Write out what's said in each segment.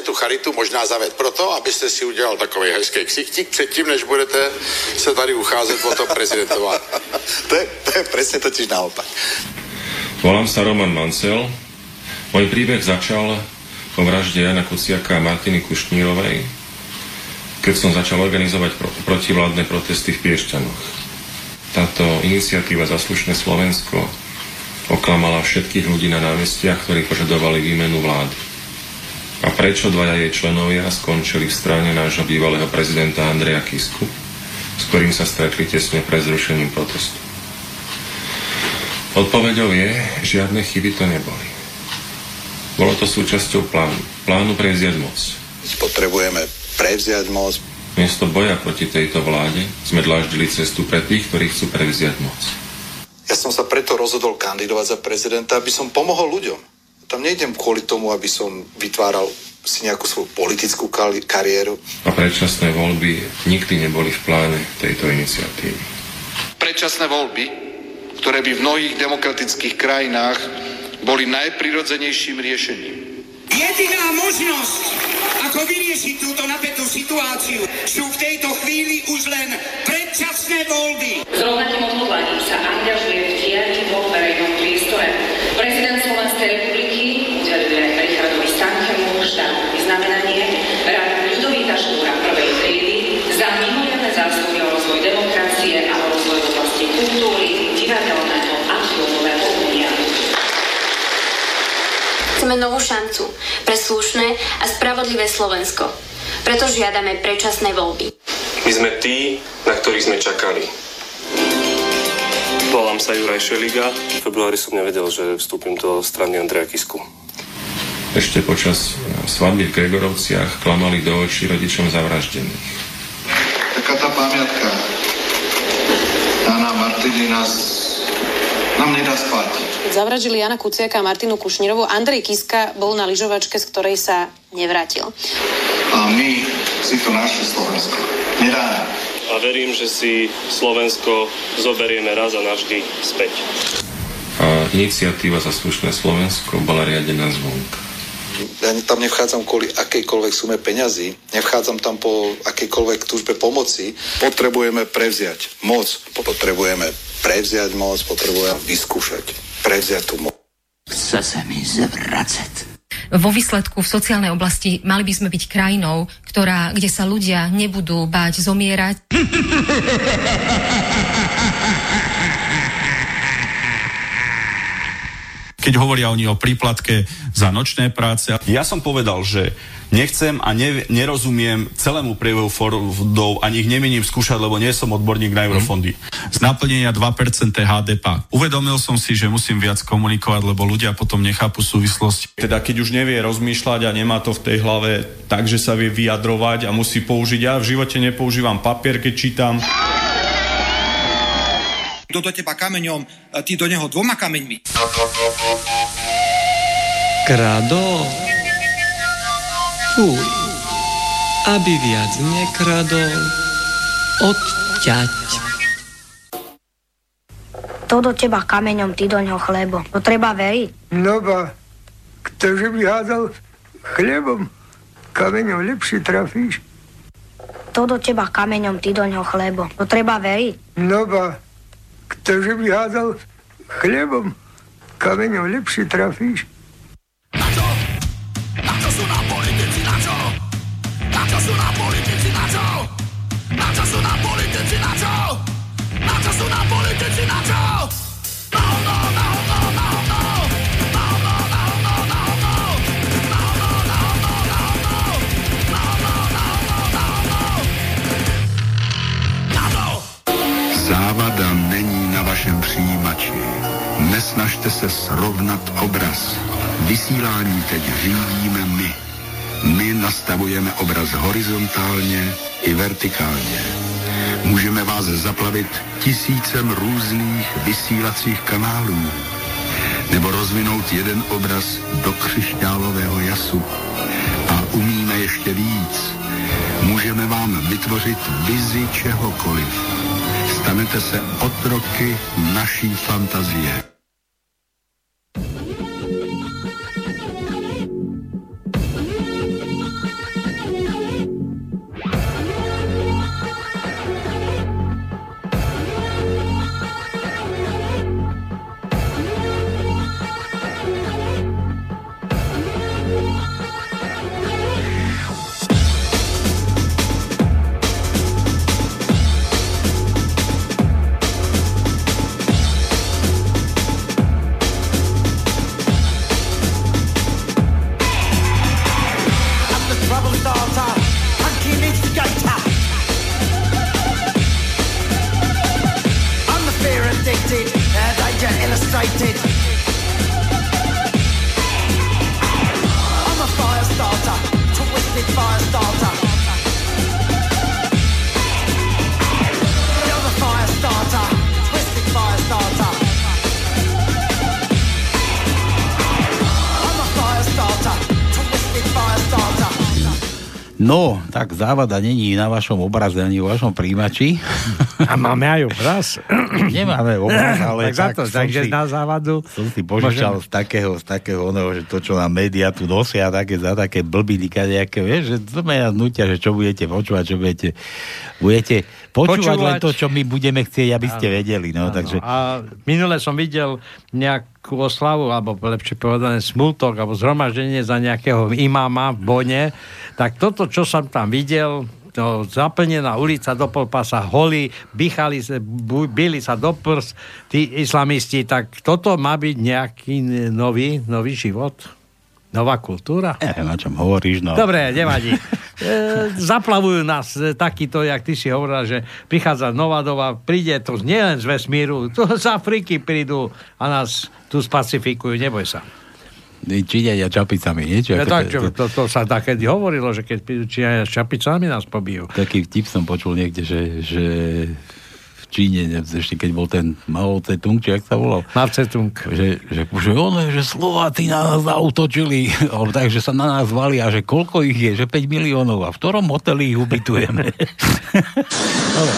vlastně tu charitu možná zaved proto, abyste si udělal takový hezký ksichtík předtím, než budete se tady ucházet o to prezidentovat. to, je, to je presne totiž naopak. Volám sa Roman Mancel. Môj príbeh začal po vražde Jana Kuciaka a Martiny Kušnírovej, keď som začal organizovať pro- protivládne protesty v Piešťanoch. Táto iniciatíva Zaslušné Slovensko oklamala všetkých ľudí na námestiach, ktorí požadovali výmenu vlády. A prečo dvaja jej členovia skončili v strane nášho bývalého prezidenta Andreja Kisku, s ktorým sa stretli tesne pred zrušením protestu? Odpovedou je, žiadne chyby to neboli. Bolo to súčasťou plánu. Plánu prevziať moc. Potrebujeme prevziať moc. Miesto boja proti tejto vláde sme dláždili cestu pre tých, ktorí chcú prevziať moc. Ja som sa preto rozhodol kandidovať za prezidenta, aby som pomohol ľuďom. Tam nejdem kvôli tomu, aby som vytváral si nejakú svoju politickú kali- kariéru. A predčasné voľby nikdy neboli v pláne tejto iniciatívy. Predčasné voľby, ktoré by v mnohých demokratických krajinách boli najprirodzenejším riešením. Jediná možnosť, ako vyriešiť túto napätú situáciu, sú v tejto chvíli už len predčasné voľby. S rovnakým odhodlaním sa angažuje v dianí vo verejnom priestore. Prezident Slovenskej republiky udeluje Richardovi Stankému štátne vyznamenanie rád Ľudovíta Štúra prvej triedy za mimoriadne zásluhy o rozvoj demokracie a o rozvoj v oblasti kultúry, divadelného a filmového umenia. Chceme novú šancu pre slušné a spravodlivé Slovensko. Preto žiadame predčasné voľby. My sme tí, na ktorých sme čakali. Volám sa Juraj Šeliga. V februári som nevedel, že vstúpim do strany Andreja Kisku. Ešte počas svadby v Gregorovciach klamali do očí rodičom zavraždených. Taká tá pamiatka Jana Martiny nás nám nedá spať. Keď zavražili Jana Kuciaka a Martinu Kušnírovú, Andrej Kiska bol na lyžovačke, z ktorej sa nevrátil. A my si to naše Slovensko nedáme. Verím, že si Slovensko zoberieme raz a navždy späť. A iniciatíva za slušné Slovensko bola riadená zvonka. Ja tam nevchádzam kvôli akejkoľvek sume peňazí, nevchádzam tam po akejkoľvek túžbe pomoci. Potrebujeme prevziať moc, potrebujeme prevziať moc, potrebujeme vyskúšať, prevziať tú moc. Chce sa mi zvracať. Vo výsledku v sociálnej oblasti mali by sme byť krajinou, ktorá, kde sa ľudia nebudú báť zomierať. keď hovoria oni o príplatke za nočné práce. Ja som povedal, že nechcem a ne, nerozumiem celému priebehu fondov, ani ich nemením skúšať, lebo nie som odborník na eurofondy. Z naplnenia 2% HDP. Uvedomil som si, že musím viac komunikovať, lebo ľudia potom nechápu súvislosti. Teda keď už nevie rozmýšľať a nemá to v tej hlave tak, že sa vie vyjadrovať a musí použiť. Ja v živote nepoužívam papier, keď čítam. Kto do teba kameňom, ty do neho dvoma kameňmi. Krado. Fuj. Aby viac nekradol. Odťať. To do teba kameňom, ty do ňoho chlebo. To treba veriť. No ba, ktože by hádal chlebom, kameňom lepšie trafíš. To do teba kameňom, ty do ňoho chlebo. To treba veriť. No ba, ktože by hádal chlebom, kameňom lepšie trafíš. Na čo? Na čo sú nám politici, na čo? Na čo sú nám politici, na čo? Na čo sú nám politici, na čo? Na čo sú nám politici, na čo? No, no, no, no, no, no. No, no, no, no, no, no. No, no, no, no, no, no. No, no, no, no, no, no. Závada není na vašem přijímači. Nesnažte se srovnat obraz. Vysílání teď řídíme my. My nastavujeme obraz horizontálně i vertikálně. Můžeme vás zaplavit tisícem různých vysílacích kanálů nebo rozvinout jeden obraz do křišťálového jasu. A umíme ještě víc. Můžeme vám vytvořit vizi čehokoliv. Stanete se otroky naší fantazie. No, tak závada není na vašom obraze ani vo vašom príjimači. A máme aj obraz? Nemáme obraz, ale tak tak to, som takže si- na závadu. Som si požičal z takého, z takého oného, že to, čo nám média tu nosia, také, za také blbiny, kadejaké, vieš, že to ma nutia, že čo budete počúvať, čo budete, budete počúvať, len Počúvať. to, čo my budeme chcieť, aby ste Áno. vedeli, no, Áno. takže... A minule som videl nejakú oslavu, alebo lepšie povedané smultok, alebo zhromaždenie za nejakého imáma v Bone, tak toto, čo som tam videl, to zaplnená ulica do polpasa, sa, bu- bili sa do prs, tí islamisti, tak toto má byť nejaký nový, nový život? Nová kultúra? Neviem, o čom hovoríš, no. Dobre, nevadí. E, zaplavujú nás e, takýto, jak ty si hovorila, že prichádza nová doba, príde to nielen z vesmíru, to z Afriky prídu a nás tu spacifikujú, neboj sa. Číňania čapicami, nie? Či Ja, tak, to- čo, to- to, sa takedy hovorilo, že keď prídu Číňania s čapicami, nás pobijú. Taký vtip som počul niekde, že, že Číne, ne- ešte keď bol ten Mao Tse-tung, či jak sa volal? Mao Tse-tung. Že, že, že, on, že Slováci na nás zautočili, takže sa na nás valia, že koľko ich je, že 5 miliónov a v ktorom hoteli ich ubytujeme. Dobre.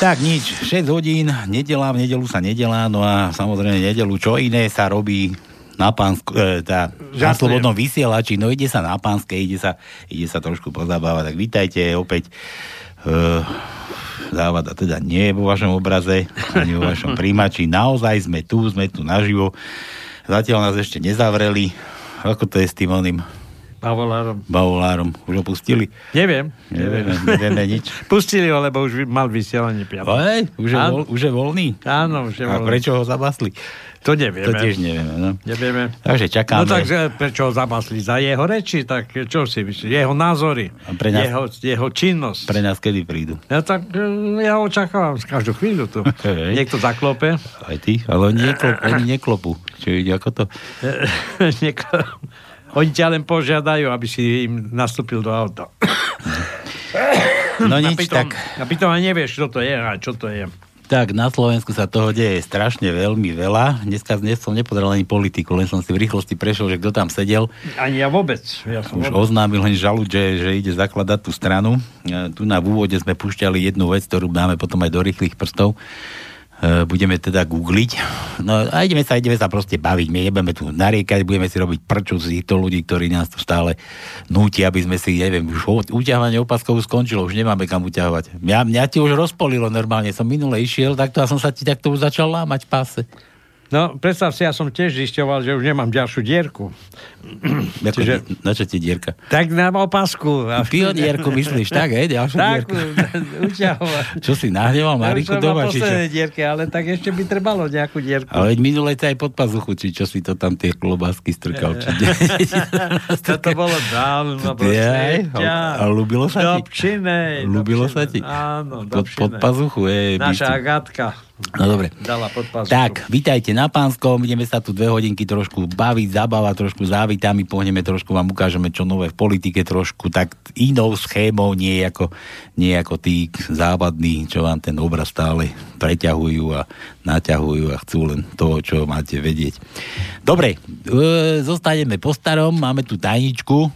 Tak nič, 6 hodín, nedelá, v nedelu sa nedelá, no a samozrejme nedelu, čo iné sa robí na, pánsk, e, tá, na slobodnom vysielači, no ide sa na pánske, ide sa, ide sa trošku pozabávať, tak vítajte opäť závada teda nie je vo vašom obraze, ani vo vašom príjimači, naozaj sme tu, sme tu naživo, zatiaľ nás ešte nezavreli, ako to je s tým oným Pavolárom. bavolárom, už ho pustili? Neviem. Nevieme, nevieme nič. Pustili ho, lebo už mal vysielanie piatok. Hej, už je, voľ, už je voľný? Áno, už je A voľný. prečo ho zabasli? To nevieme. To tiež nevieme, no. Nevieme. Takže čakáme. No takže prečo ho zabasli? Za jeho reči? Tak čo si myslíš? Jeho názory? A pre nás- jeho, jeho činnosť? Pre nás kedy prídu? Ja tak e, ja očakávam z každú chvíľu tu. Niekto zaklope. Aj ty, ale oni, neklop, oni neklopú. Čo ide, ako to? Oni ťa len požiadajú, aby si im nastúpil do auta. No nič, pritom, tak, A pritom ani nevieš, čo to je a čo to je. tak na Slovensku sa toho deje strašne veľmi veľa. Dneska dnes som nepozeral ani politiku, len som si v rýchlosti prešiel, že kto tam sedel. Ani ja vôbec. Ja som Už vôbec. oznámil len žalu, že, že ide zakladať tú stranu. E, Tu na úvode sme pušťali jednu vec, ktorú dáme potom aj do rýchlych prstov. E, Budeme teda googliť. No a ideme sa, ideme sa proste baviť. My nebudeme tu nariekať, budeme si robiť prču z týchto ľudí, ktorí nás tu stále nútia, aby sme si, neviem, už uťahovanie opaskov skončilo, už nemáme kam uťahovať. Mňa, mňa ti už rozpolilo normálne, som minule išiel, takto a som sa ti takto už začal lámať v páse. No, predstav si, ja som tiež zisťoval, že už nemám ďalšiu dierku. Ako, Čiže... Na čo ti dierka? Tak na opasku. Pionierku myslíš, tak, hej, ďalšiu tak, dierku. Čo si nahneval Mariku doma, či čo? dierke, ale tak ešte by trebalo nejakú dierku. Ale minule aj pod pazuchu, či čo si to tam tie klobásky strkal. Či... Toto bolo dávno, prosím. A ľúbilo sa ti? Dobčinej. Ľúbilo sa ti? Áno, pod, pod pazuchu, je. Naša Agatka. No dobre. Dala pod pazuchu. Tak, vítajte na Pánskom, ideme sa tu dve hodinky trošku baviť, zabávať, trošku závitami, pohneme trošku, vám ukážeme, čo nové v politike trošku, tak inou schémou, nie ako, nie ako tí západní, čo vám ten obraz stále preťahujú a naťahujú a chcú len to, čo máte vedieť. Dobre, e, zostaneme po starom, máme tu tajničku,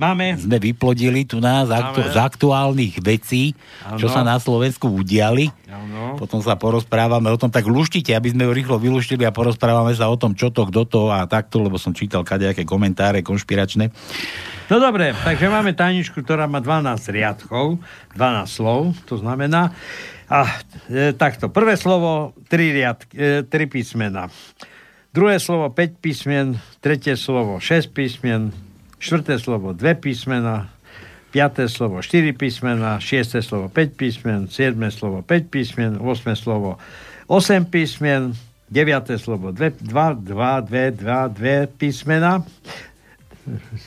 Máme. Sme vyplodili tu nás aktu- z aktuálnych vecí, ano. čo sa na Slovensku udiali. Ano. Potom sa porozprávame o tom, tak luštite, aby sme ju rýchlo vyluštili a porozprávame sa o tom, čo to, kto to a takto, lebo som čítal kadejaké komentáre konšpiračné. No dobre, takže máme tajničku, ktorá má 12 riadkov, 12 slov, to znamená. A e, takto, prvé slovo, 3 riadky, e, 3 písmena. Druhé slovo 5 písmen, tretie slovo 6 písmen, štvrté slovo dve písmena, piaté slovo 4 písmena, šiesté slovo 5 písmen, siedme slovo 5 písmen, osme slovo 8 písmen, deviaté slovo 2, 2, 2, 2, 2 písmena.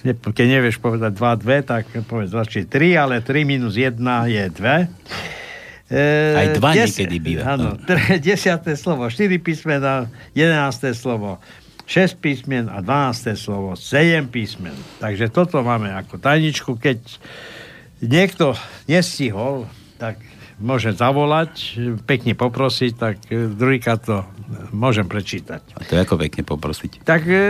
Keď nevieš povedať 2, 2, tak povedz radšej 3, ale 3 minus 1 je 2. E, Aj dva des, niekedy býva. Áno, desiaté slovo 4 písmena, jedenácté slovo 6 písmen a 12. slovo 7 písmen. Takže toto máme ako tajničku. Keď niekto nestihol, tak môže zavolať, pekne poprosiť, tak druhýkrát to môžem prečítať. A to je ako pekne poprosiť? Tak, e,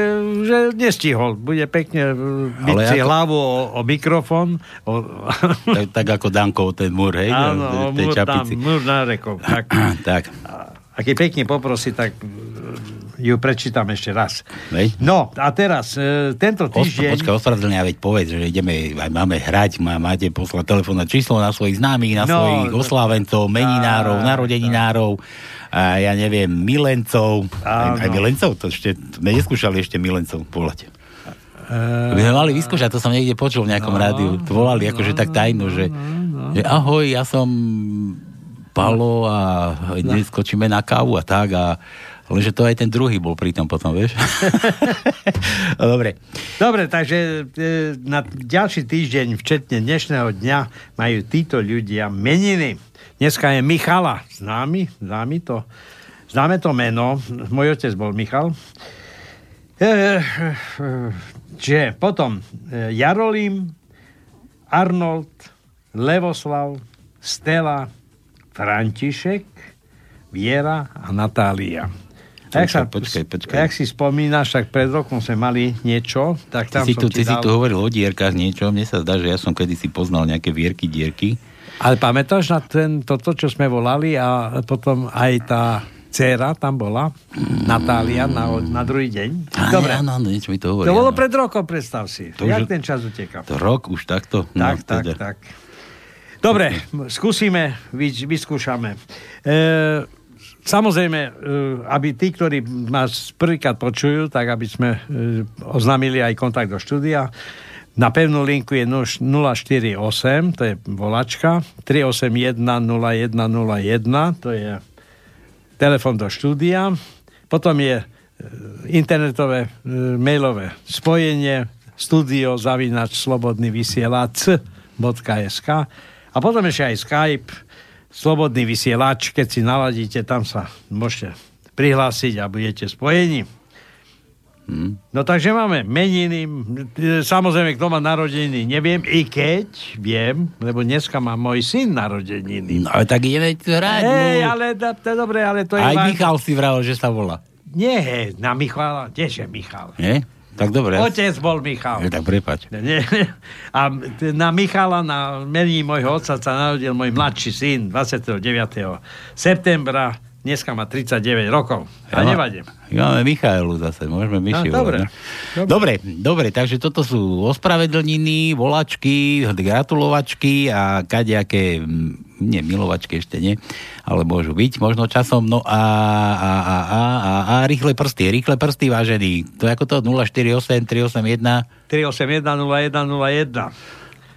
že nestihol. Bude pekne byť si ako... hlavu o, o mikrofón. O... Tak, tak ako Danko ten múr, hej? Áno, múr tam, múr na rekov. Tak. tak. A keď pekne poprosí, tak ju prečítam ešte raz. Hej. No a teraz, e, tento týždeň... Počkaj, ospravedlňa, veď povedz, že ideme, aj máme hrať, má, máte poslať telefónne číslo na svojich známych, na no, svojich oslávencov, menináro, á, narodeninárov, a ja neviem, milencov, aj, aj milencov, to ešte, sme neskúšali ešte milencov volať. Uh, by sme mali vyskúšať, to som niekde počul v nejakom no, rádiu. To volali no, akože tak tajno, že, no, že ahoj, ja som Palo a dnes skočíme na kávu a tak a Lenže to aj ten druhý bol pri tom potom, vieš? Dobre. Dobre, takže e, na ďalší týždeň, včetne dnešného dňa, majú títo ľudia meniny. Dneska je Michala, známy, známy to, známe to meno, môj otec bol Michal. E, e, potom e, Jarolím, Arnold, Levoslav, Stella, František, Viera a Natália. Tak sa, počkaj, počkaj. Jak si spomínaš, tak pred rokom sme mali niečo, tak tam ty si tu, ty dal... si tu hovoril o dierkách niečo, mne sa zdá, že ja som kedysi poznal nejaké vierky, dierky. Ale pamätáš na ten, toto, čo sme volali a potom aj tá dcera tam bola, mm. Natália, na, na druhý deň. Á, Dobre. Áno, áno, niečo mi to hovorí. To bolo áno. pred rokom, predstav si. To Jak už, ten čas uteká. To rok už takto? No, tak, tak, teda. tak. Dobre, skúsime, vyskúšame. E, Samozrejme, e, aby tí, ktorí nás prvýkrát počujú, tak aby sme e, oznámili aj kontakt do štúdia. Na pevnú linku je 048, to je volačka, 381 0101, to je telefon do štúdia. Potom je e, internetové mailové spojenie studio zavinač slobodný vysielač.sk a potom ešte aj Skype slobodný vysielač, keď si naladíte, tam sa môžete prihlásiť a budete spojení. Hmm. No takže máme meniny, samozrejme, kto má narodeniny, neviem, i keď viem, lebo dneska má môj syn narodeniny. No tak ideme hrať. Hej, ale to je dobre, ale to je... Aj Michal si vral, že sa volá. Nie, na Michala, kdeže Michal? Nie? Tak dobre. Otec bol Michal. Je, tak prepač. A na Michala, na mení môjho otca sa narodil môj mladší syn 29. septembra. Dneska má 39 rokov. A ja, nevadím. Ja máme Michailu zase, môžeme myši no, dobre. dobre. dobre, dobre, takže toto sú ospravedlniny, volačky, gratulovačky a kadejaké nie, milovačky ešte nie, ale môžu byť možno časom. No a, a, a, a, a, a rýchle prsty, rýchle prsty, vážený. To je ako to 048 381 381 0101.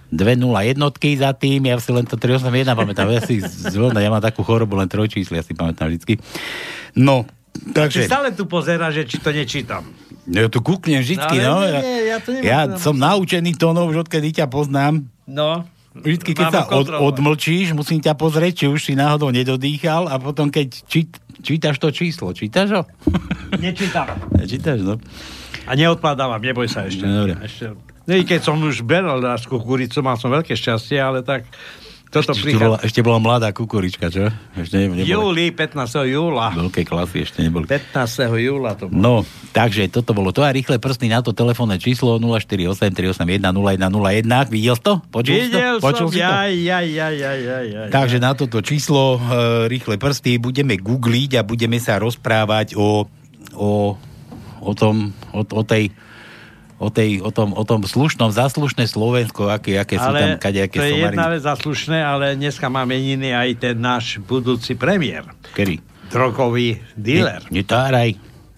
dve nula jednotky za tým, ja si len to 381 pamätám, ja si zrovna, ja mám takú chorobu, len trojčísli, ja si pamätám vždycky. No, Takže... takže... stále tu pozera, že či to nečítam. Ja tu kúknem vždycky, No, no. ale ja, nie, ja to nemám ja teda- som naučený tónov, už odkedy ťa poznám. No. Vždycky, keď sa od, odmlčíš, musím ťa pozrieť, či už si náhodou nedodýchal a potom, keď čít, čítaš to číslo, čítaš ho? Nečítam. Čítaš, no. A neodpadávam, neboj sa ešte. No, dobre. ešte. No i keď som už beral raz kukuricu, mal som veľké šťastie, ale tak toto Ešte bola, prichádza. ešte bola mladá kukurička, čo? Ešte ne, neboli Júli, 15. júla. veľké klasy, ešte neboli. 15. júla to bolo. No, takže toto bolo to a rýchle prsty na to telefónne číslo 048 381 0101. Videl to? Počul si to? Videl Počul som, si to? jaj, jaj, jaj, jaj, jaj, jaj. Takže na toto číslo e, rýchle prsty budeme googliť a budeme sa rozprávať o, o, o tom, o, o tej o, tej, o, tom, o tom slušnom, zaslušné Slovensko, aké, aké sú tam ale kadejaké to je somariny. jedna vec zaslušné, ale dneska má meniny aj ten náš budúci premiér. Kedy? Drogový dealer. Ne, netáraj.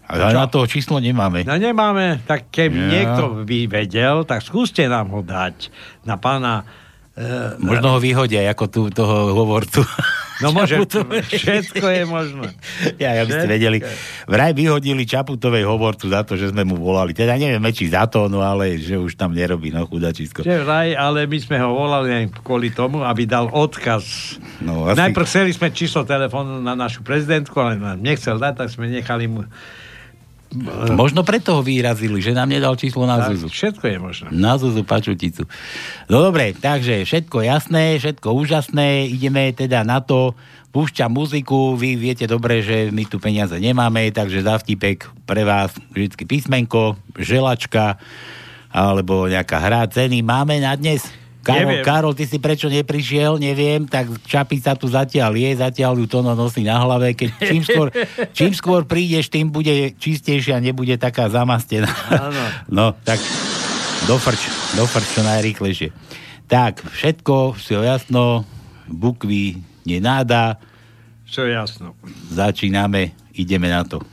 Ale na toho číslo nemáme. No nemáme, tak keby Ja. niekto by vedel, tak skúste nám ho dať na pána... Uh, Možno ho vyhodia ako tu, toho hovorcu. No môže, všetko je možné. Ja, ja by ste vedeli. Vraj vyhodili Čaputovej hovorcu za to, že sme mu volali. Teda neviem, či za to, no ale že už tam nerobí, no chudačisko. Že vraj, ale my sme ho volali kvôli tomu, aby dal odkaz. No, asi- Najprv chceli sme číslo telefónu na našu prezidentku, ale nám nechcel dať, tak sme nechali mu... Možno preto ho vyrazili, že nám nedal číslo na Tak, Zuzu. všetko je možné. Na Zuzu Pačuticu. No dobre, takže všetko jasné, všetko úžasné, ideme teda na to, púšťam muziku, vy viete dobre, že my tu peniaze nemáme, takže za vtipek pre vás vždycky písmenko, želačka, alebo nejaká hra, ceny máme na dnes? Karol, Neviem. Karol, ty si prečo neprišiel, neviem, tak čapica tu zatiaľ je, zatiaľ ju Tono nosí na hlave, keď čím skôr, čím skôr prídeš, tým bude čistejšia, nebude taká zamastená. Áno. No, tak dofrč, dofrč čo najrýchlejšie. Tak, všetko, všetko jasno, bukvy nenáda, Čo jasno. začíname, ideme na to.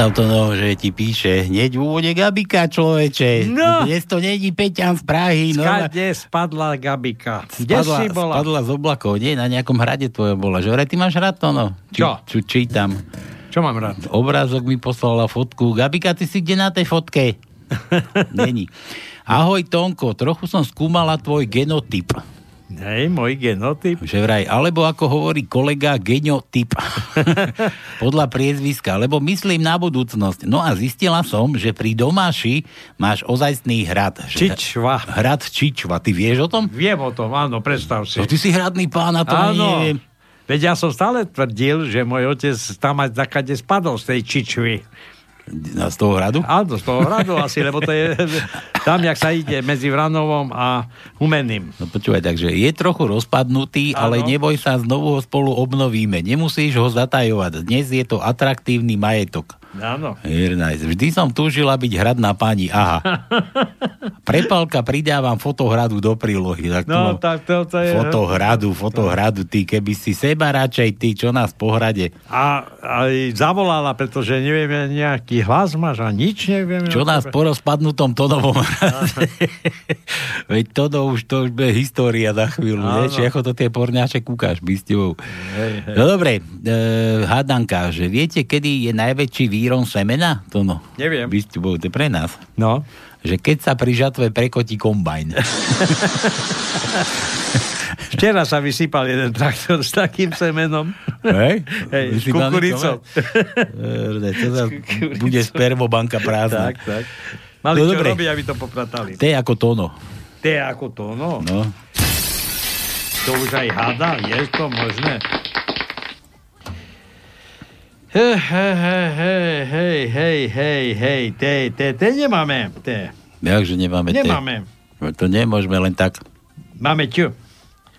Predstav to, no, že ti píše, hneď úvode Gabika, človeče. No. Dnes to není Peťan z Prahy. No, Skade spadla Gabika. Kde spadla, si bola? spadla z oblakov, nie, na nejakom hrade tvojom bola. Že ty máš rád to, no? Či, Čo? Čo čítam. Čo mám rád? Obrázok mi poslala fotku. Gabika, ty si kde na tej fotke? Není. Ahoj Tonko, trochu som skúmala tvoj genotyp. Hej, môj genotyp. Že vraj, alebo ako hovorí kolega, genotyp. Podľa priezviska, lebo myslím na budúcnosť. No a zistila som, že pri Domáši máš ozajstný hrad. Čičva. Hrad Čičva. Ty vieš o tom? Viem o tom, áno, predstav si. No, ty si hradný pán, a to Áno. neviem. Veď ja som stále tvrdil, že môj otec tam aj zakade spadol z tej Čičvy. Z toho hradu? Áno, z toho hradu asi, lebo to je tam, jak sa ide medzi Vranovom a Humeným. No počúvaj, takže je trochu rozpadnutý, ale Áno. neboj sa, znovu ho spolu obnovíme. Nemusíš ho zatajovať. Dnes je to atraktívny majetok. Áno. Vždy som túžila byť hradná pani. Aha. Prepalka pridávam fotohradu do prílohy. Tak No, mám tak to, to je... Fotohradu, fotohradu, ty, keby si seba radšej, ty, čo nás pohrade. A aj zavolala, pretože neviem, nejaký hlas máš a nič neviem. Čo nás po rozpadnutom Tonovom hrade. Veď Tono už to už bude história za chvíľu. Vieš, ako to tie porňače kúkaš, bysťou. Hej, hej. No dobre, e, hádanka, že viete, kedy je najväčší výron semena? To no. Neviem. Bysťou, to je pre nás. No. Že keď sa pri žatve prekotí kombajn. Včera sa vysypal jeden traktor s takým semenom. Hej? Hej, s kukuricou. To sa bude spermobanka prázdna. Tak, tak. Mali No čo dobre. robiť, aby to popratali. To je ako Tono. To je ako to, no. No. To už aj hada, je to možné? Hej, hej, hej, hej, hej, hej, hej, hej, te, te, te nemáme, te. Jakže nemáme te? Nemáme. To nemôžeme len tak. Máme čo?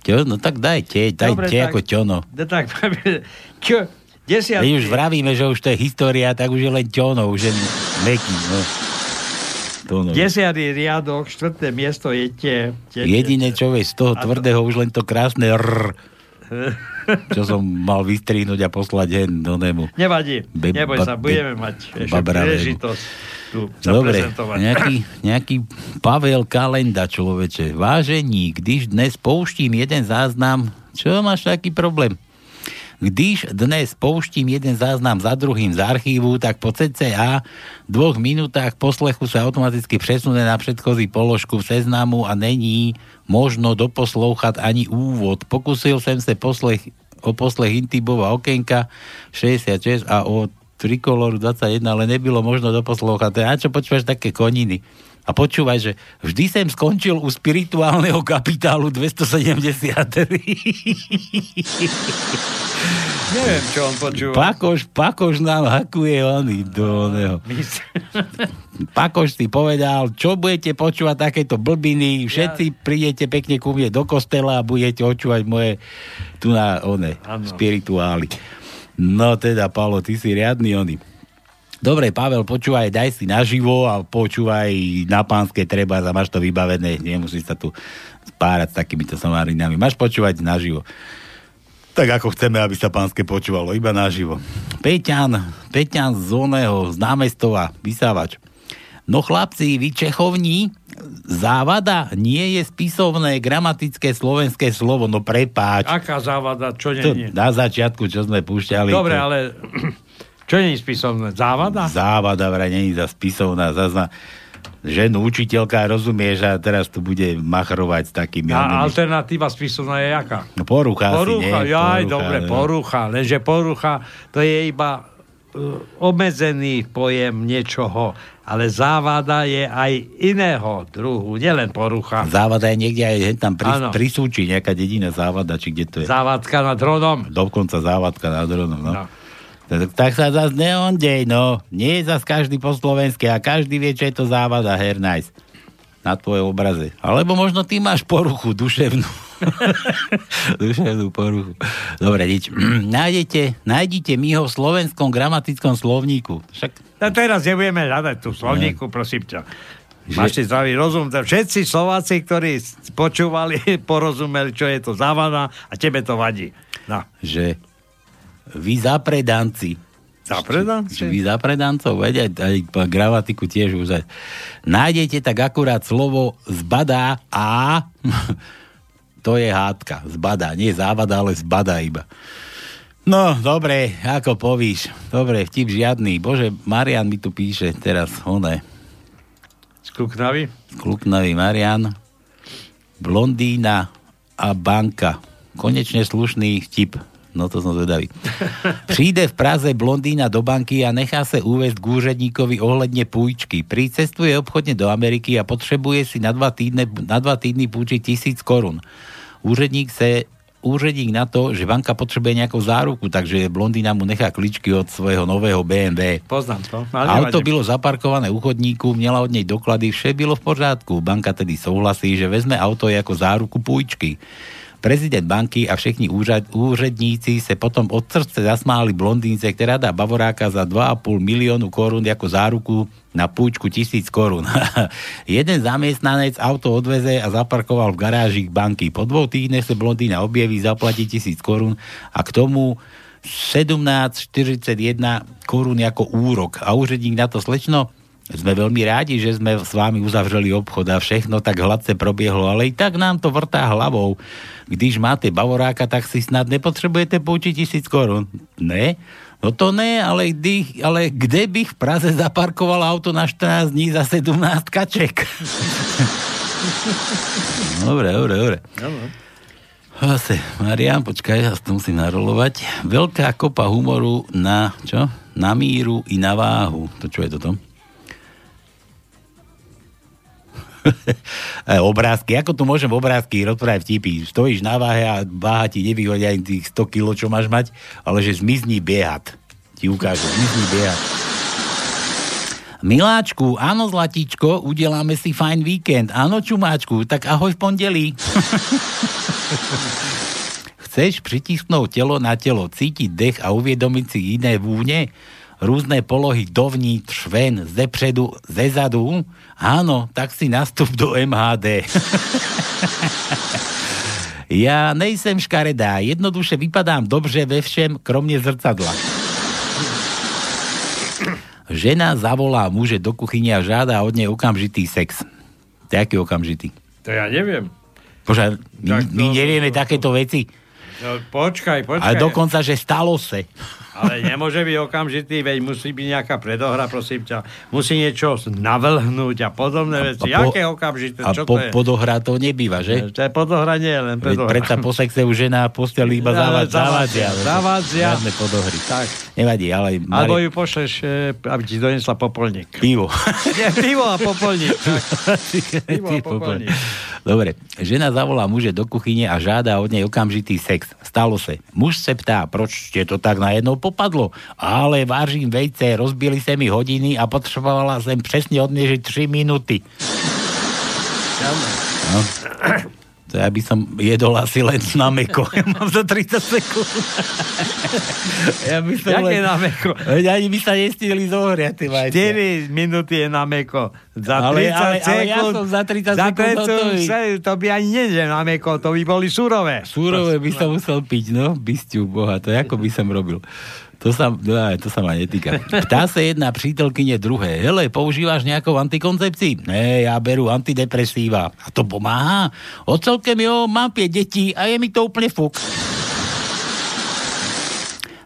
Čo? No tak daj te, daj Dobre, tak- ako ťono. No tak máme, čo? Desiatky. Keď už vravíme, že už to je história, tak už je len ťono, už je meký. No. Tono. Desiatý riadok, štvrté miesto je tie. tie Jediné, čo vieš z toho tvrdého, už len to krásne rr, čo som mal vystrihnúť a poslať hen do nemu. Nevadí, Be- neboj sa, ba- budeme be- mať ešte príležitosť tu sa Dobre, nejaký, nejaký Pavel Kalenda, človeče. Vážení, když dnes pouštím jeden záznam, čo máš taký problém? Když dnes pouštím jeden záznam za druhým z archívu, tak po cca dvoch minútach poslechu sa automaticky přesune na předchozí položku v seznamu a není možno doposlouchat ani úvod. Pokusil jsem se poslech, o poslech Intibova okénka 66 a o Trikoloru 21, ale nebylo možno doposlouchať. A čo počúvaš také koniny? A počúvaj, že vždy som skončil u spirituálneho kapitálu 273. Neviem, čo on počúva. Pakoš, Pakoš nám hakuje ony do oného. Pakoš si povedal, čo budete počúvať takéto blbiny, všetci prídete pekne ku mne do kostela a budete očúvať moje tu na one, Áno. spirituály. No teda, Paolo, ty si riadny ony. Dobre, Pavel, počúvaj, daj si naživo a počúvaj na pánske treba a máš to vybavené, nemusíš sa tu spárať s takýmito somárinami. Máš počúvať naživo. Tak ako chceme, aby sa pánske počúvalo, iba naživo. Peťan, Peťan z oného, z námestova, vysávač. No chlapci, vy Čechovní, závada nie je spisovné gramatické slovenské slovo, no prepáč. Aká závada, čo nie, nie. na začiatku, čo sme púšťali. Dobre, to, ale čo nie je spisovné? Závada? Závada vraj není za spisovná, zazna ženu učiteľka, rozumieš, a teraz tu bude machrovať s takými... A onými- alternatíva spisovná je jaká? No porucha, Porucha, asi, nie? jaj, dobre, no. porucha. Lenže porucha, to je iba uh, obmedzený pojem niečoho, ale závada je aj iného druhu, nielen porucha. Závada je niekde aj tam pri, Áno. pri Súči, nejaká dedina závada, či kde to je. Závadka nad dronom. Dokonca závadka nad dronom, no. No. Tak, tak sa zase neondej, no. Nie je zase každý po slovensky a každý vie, čo je to závada, her nice. Na tvojom obraze. Alebo možno ty máš poruchu duševnú. duševnú poruchu. Dobre, nič. nájdete, nájdete mi ho v slovenskom gramatickom slovníku. Však A teraz nebudeme hľadať tú slovníku, prosím ťa. Máte zdravý rozum. Všetci Slováci, ktorí počúvali, porozumeli, čo je to závada a tebe to vadí. No. že vy zapredanci. Zapredanci? Vy zapredancov, veď aj, gramatiku tiež už. Nájdete tak akurát slovo zbadá a to je hádka. Zbadá, nie závada, ale zbadá iba. No, dobre, ako povíš. Dobre, vtip žiadny. Bože, Marian mi tu píše teraz, one. Skluknavý? Skluknavý Marian. Blondína a banka. Konečne slušný vtip. No to som zvedavý. Príde v Praze blondína do banky a nechá sa uvesť k úředníkovi ohledne pújčky. Pricestuje obchodne do Ameriky a potrebuje si na dva týdne, na dva týdny púčiť tisíc korun. Úředník sa úředník na to, že banka potrebuje nejakú záruku, takže blondína mu nechá kličky od svojho nového BMW. Poznám to. Ale Auto nevadí. bylo zaparkované u chodníku, měla od nej doklady, vše bylo v pořádku. Banka tedy souhlasí, že vezme auto ako záruku pújčky. Prezident banky a všechny úřad, úředníci se potom od srdce zasmáli blondínce, ktorá dá Bavoráka za 2,5 miliónu korún ako záruku na púčku tisíc korún. Jeden zamestnanec auto odveze a zaparkoval v garáži banky. Po dvoch týždňoch sa blondína objaví, zaplatí tisíc korún a k tomu 17,41 korún ako úrok. A úředník na to slečno, sme veľmi rádi, že sme s vámi uzavreli obchod a všechno tak hladce probiehlo, ale i tak nám to vrtá hlavou. Když máte bavoráka, tak si snad nepotrebujete poučiť tisíc korún. Ne? No to ne, ale, kdy, ale kde bych v Praze zaparkoval auto na 14 dní za 17 kaček? dobre, dobre, dobre. Zase, Marian, počkaj, ja to musím narolovať. Veľká kopa humoru na, čo? Na míru i na váhu. To čo je toto? obrázky. Ako tu môžem obrázky rozprávať vtipy? Stojíš na váhe a váha ti nevyhodia ani tých 100 kg, čo máš mať, ale že zmizní biehať. Ti ukážu, zmizní biehať. Miláčku, áno, zlatíčko, udeláme si fajn víkend. Áno, čumáčku, tak ahoj v pondelí. Chceš pritisknúť telo na telo, cítiť dech a uviedomiť si iné vúne? Rúzne polohy dovnitř, ven, zepředu, zezadu? Áno, tak si nastup do MHD. ja nejsem škaredá, jednoduše vypadám dobře ve všem, kromne zrcadla. Žena zavolá muže do kuchyne a žiada od nej okamžitý sex. To je aký okamžitý? To ja neviem. Bože, my, Tak my to- nevieme takéto veci. No, počkaj, počkaj. Ale dokonca, že stalo sa. Ale nemôže byť okamžitý, veď musí byť nejaká predohra, prosím ťa. Musí niečo navrhnúť a podobné veci. po- Jaké okamžité? A Čo po, to je? podohra to nebýva, že? To je podohra, nie len Veď predohra. predsa po sexe už žena a posteli iba závadia. zavádzia. Žiadne podohry. Tak. Nevadí, ale... Alebo Mari- ju pošleš, e, aby ti donesla popolník. Pivo. Nie, pivo a popolník. Tak. Pivo a popolník. Dobre, žena zavolá muže do kuchyne a žiada od nej okamžitý sex. Stalo sa. Muž sa ptá, proč ste to tak najednou popadlo? Ale vážim vejce, rozbili sa mi hodiny a potrebovala som presne odmiežiť 3 minúty. No. To ja by som jedol asi len na meko. Ja mám za 30 sekúnd. ja by som Jaké len... na meko? Ani by sa nestihli zohriať, ty vajcia. 4 minúty je na meko. Za 30 Ale- ale- ale ja sekúnd. som za 30 za sekúnd 30 hotový. To by ani nejde na meko, to by boli surové. Súrové by som musel piť, no, bysťu boha, to ako by som robil. To sa, no, to sa ma netýka. Ptá sa jedna přítelkyne druhé. Hele, používáš nejakou antikoncepcii? Ne, ja berú antidepresíva. A to pomáha? O celkem jo, mám 5 detí a je mi to úplne fuk.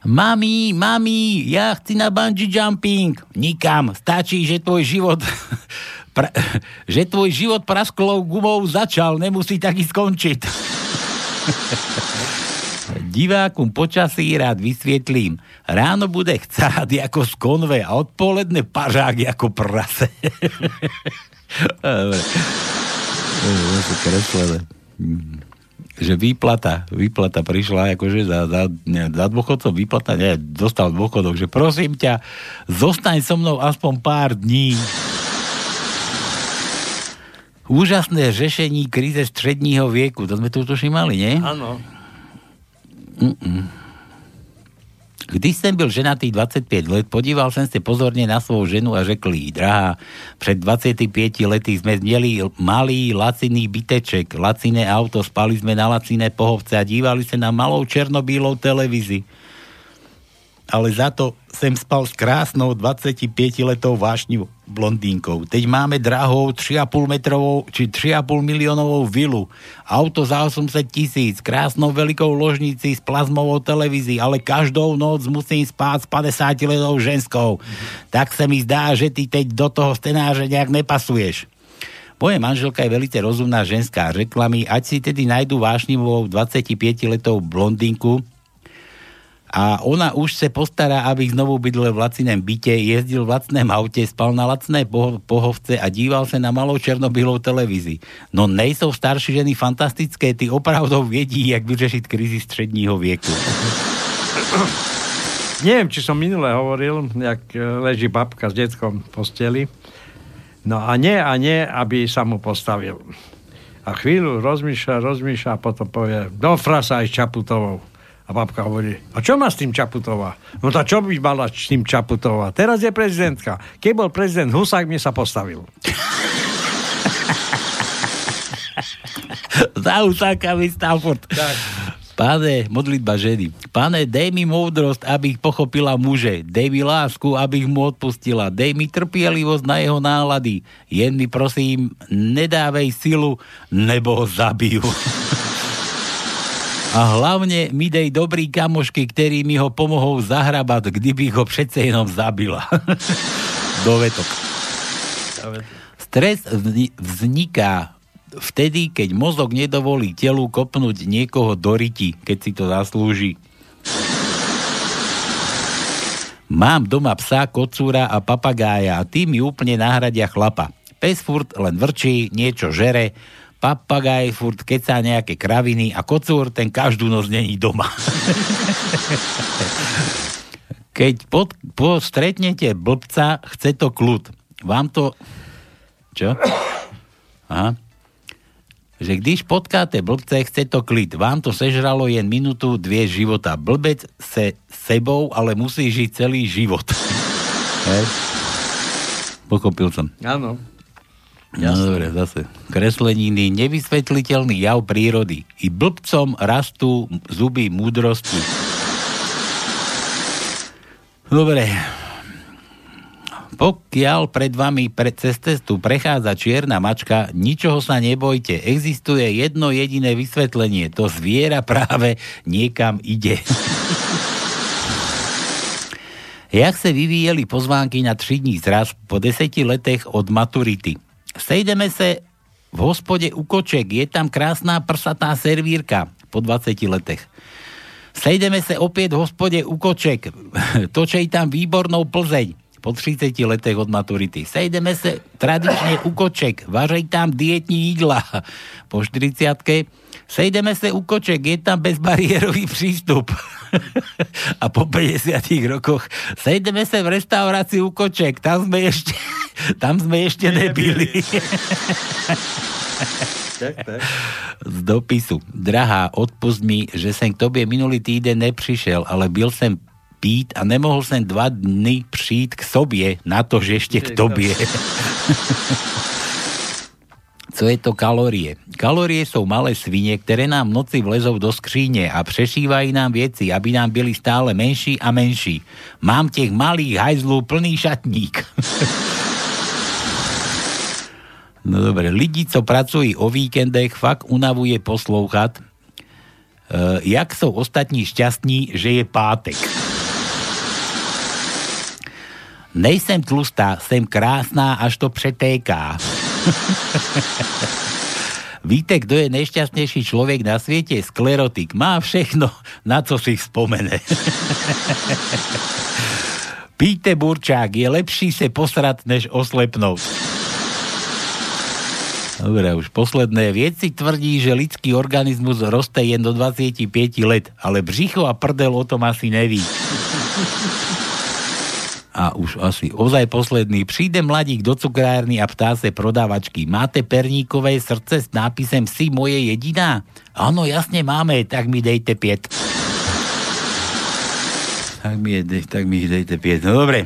Mami, mami, ja chci na bungee jumping. Nikam, stačí, že tvoj život pra, že tvoj život prasklou gumou začal, nemusí taky skončiť. Divákom počasí rád vysvietlím. Ráno bude chcáť ako z konve a odpoledne pažák ako prase. Dobre. Že výplata, výplata prišla akože za, za, ne, za dôchodcom výplata, nie, dostal dôchodok, že prosím ťa, zostaň so mnou aspoň pár dní. Úžasné řešení kríze středního věku. To sme tu už mali, nie? Áno. Mm-mm. Když jsem byl ženatý 25 let, podíval jsem se pozorně na svou ženu a řekl jí, drahá, před 25 lety jsme měli malý laciný byteček, laciné auto, spali jsme na laciné pohovce a dívali se na malou černobílou televizi. Ale za to sem spal s krásnou 25-letou vášňou blondínkou. Teď máme drahou 3,5 metrovou či 3,5 miliónovou vilu, auto za 800 tisíc, krásnou veľkou ložnici s plazmovou televízií, ale každou noc musím spať s 50 letou ženskou. Tak sa mi zdá, že ty teď do toho scenáře nejak nepasuješ. Moje manželka je veľmi rozumná ženská. Řekla mi, ať si tedy najdu vášnivou 25-letou blondinku, a ona už se postará, aby znovu bydlel v lacinem byte, jezdil v lacném aute, spal na lacné poho- pohovce a díval sa na malou černobylou televízii. No nejsou starší ženy fantastické, ty opravdu vědí, jak vyřešit krizi středního věku. Neviem, či som minule hovoril, jak e, leží babka s detkom v posteli. No a nie, a nie, aby sa mu postavil. A chvíľu rozmýšľa, rozmýšľa a potom povie, do frasa aj s Čaputovou. A babka hovorí, a čo má s tým Čaputová? No tá čo by mala s tým Čaputová? Teraz je prezidentka. Keď bol prezident Husák, mi sa postavil. Za Husáka vystal furt. Tak. Pane, modlitba ženy. Pane, dej mi moudrosť, aby ich pochopila muže. Dej mi lásku, aby ich mu odpustila. Dej mi trpielivosť na jeho nálady. Jen mi prosím, nedávej silu, nebo ho zabijú. A hlavne mi dej dobrý kamošky, ktorí mi ho pomohou zahrabať, kdyby ho přece jenom zabila. Dovetok. Stres vzni- vzniká vtedy, keď mozog nedovolí telu kopnúť niekoho do riti, keď si to zaslúži. Mám doma psa, kocúra a papagája a tí mi úplne nahradia chlapa. Pes furt len vrčí, niečo žere, papagaj furt kecá nejaké kraviny a kocúr ten každú noc není doma. Keď pod, po stretnete blbca, chce to kľud. Vám to... Čo? Aha. Že když potkáte blbce, chce to klid. Vám to sežralo jen minutu, dvie života. Blbec se sebou, ale musí žiť celý život. Pochopil som. Áno. No dobre, zase. Kresleniny, nevysvetliteľný jav prírody. I blbcom rastú zuby múdrosti. Dobre. Pokiaľ pred vami pre, cez cestu prechádza čierna mačka, ničoho sa nebojte. Existuje jedno jediné vysvetlenie. To zviera práve niekam ide. Jak se vyvíjeli pozvánky na tři dní zraz po deseti letech od maturity. Sejdeme se v hospode u Koček, je tam krásná prsatá servírka po 20 letech. Sejdeme se opět v hospode u Koček, točej tam výbornou Plzeň po 30 letech od maturity. Sejdeme se tradičně u Koček, vařej tam dietní jídla po 40 Sejdeme se u Koček, je tam bezbariérový přístup. A po 50 rokoch sejdeme se v restaurácii u Koček, tam sme ešte, tam sme ešte nebyli. Tak, tak. Z dopisu. Drahá, odpust mi, že jsem k tobě minulý týden nepřišel, ale byl jsem pít a nemohl jsem dva dny přijít k sobě, na to, že ešte k tobě. Co je to kalórie? Kalórie jsou malé svině, které nám v noci vlezou do skříně a přešívají nám věci, aby nám byli stále menší a menší. Mám těch malých hajzlů plný šatník. No dobre, lidi, co pracují o víkendech, fakt unavuje poslouchat, uh, jak jsou ostatní šťastní, že je pátek. Nejsem tlustá, jsem krásná, až to přetéká. Víte, kto je nejšťastnejší človek na svete? Sklerotik. Má všechno, na co si spomene. Píte Burčák, je lepší se posrať, než oslepnúť. Dobre, už posledné. Viedci tvrdí, že lidský organizmus roste jen do 25 let, ale břicho a prdel o tom asi neví. A už asi ozaj posledný. Přijde mladík do cukrárny a ptá se prodávačky. Máte perníkové srdce s nápisem Si moje jediná? Áno, jasne máme, tak mi dejte piet. Tak mi, je, tak mi dejte piet. No dobre.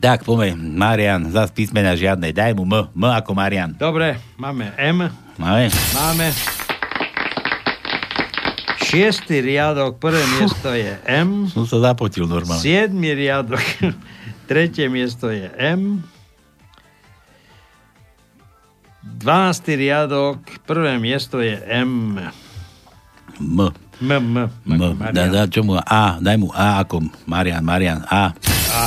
Tak, poďme. Marian, zas písmena žiadne. Daj mu M. M ako Marian. Dobre, máme M, Máme. máme Šiestý riadok, prvé miesto je M. Som sa zapotil normálne. Siedmy riadok, tretie miesto je M. 12. riadok, prvé miesto je M. M. M, M. M. Da, da, čo mu? A. Daj mu A ako Marian. Marian. A. A.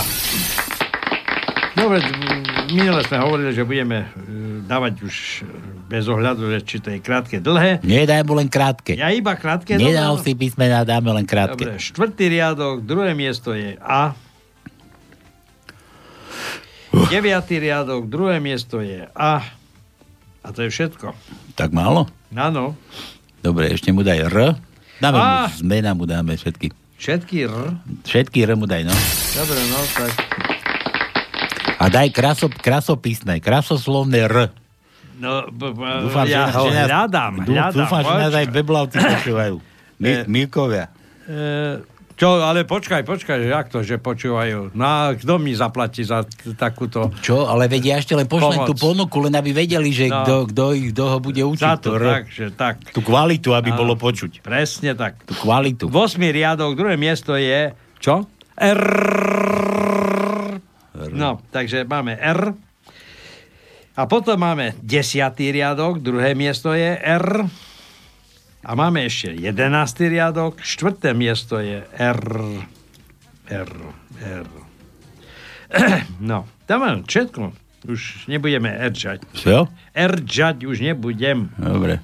Dobre, minule sme hovorili, že budeme e, dávať už bez ohľadu, že či to je krátke, dlhé. Nie, daj mu len krátke. Ja iba krátke. Nedal dobre. si písmená, dáme len krátke. Dobre, štvrtý riadok, druhé miesto je A. Deviatý riadok, druhé miesto je A. A to je všetko. Tak málo? Áno. Dobre, ešte mu daj R. Dáme mu, A. zmena mu dáme všetky. Všetky R. Všetky R mu daj, no. Dobre, no tak. A daj kraso, krasopisné, krasoslovné R. No, b- b- Dúfam, ja že, ho nás, hľadám, hľadám. Dúfam, že nás počkaj. aj beblavci počúvajú. My, Eh. Milkovia. E, čo, ale počkaj, počkaj, že jak to, že počúvajú? No a kto mi zaplatí za t- takúto... Čo? Ale vedia, ešte len pošlem Pomoc. tú ponuku, len aby vedeli, že No. kto, kto, ich- kto ho bude učiť. Za to tak, že tak. Tú kvalitu, aby Áno. bolo počuť. Presne tak. Tú kvalitu. 8. riadok, druhé miesto je... Čo? R. No, takže máme R. A potom máme 10. riadok, druhé miesto je R. A máme ešte 11. riadok, štvrté miesto je R. R. R. No, tam mám všetko. Už nebudeme eržať. Čo? Eržať už nebudem. Dobre.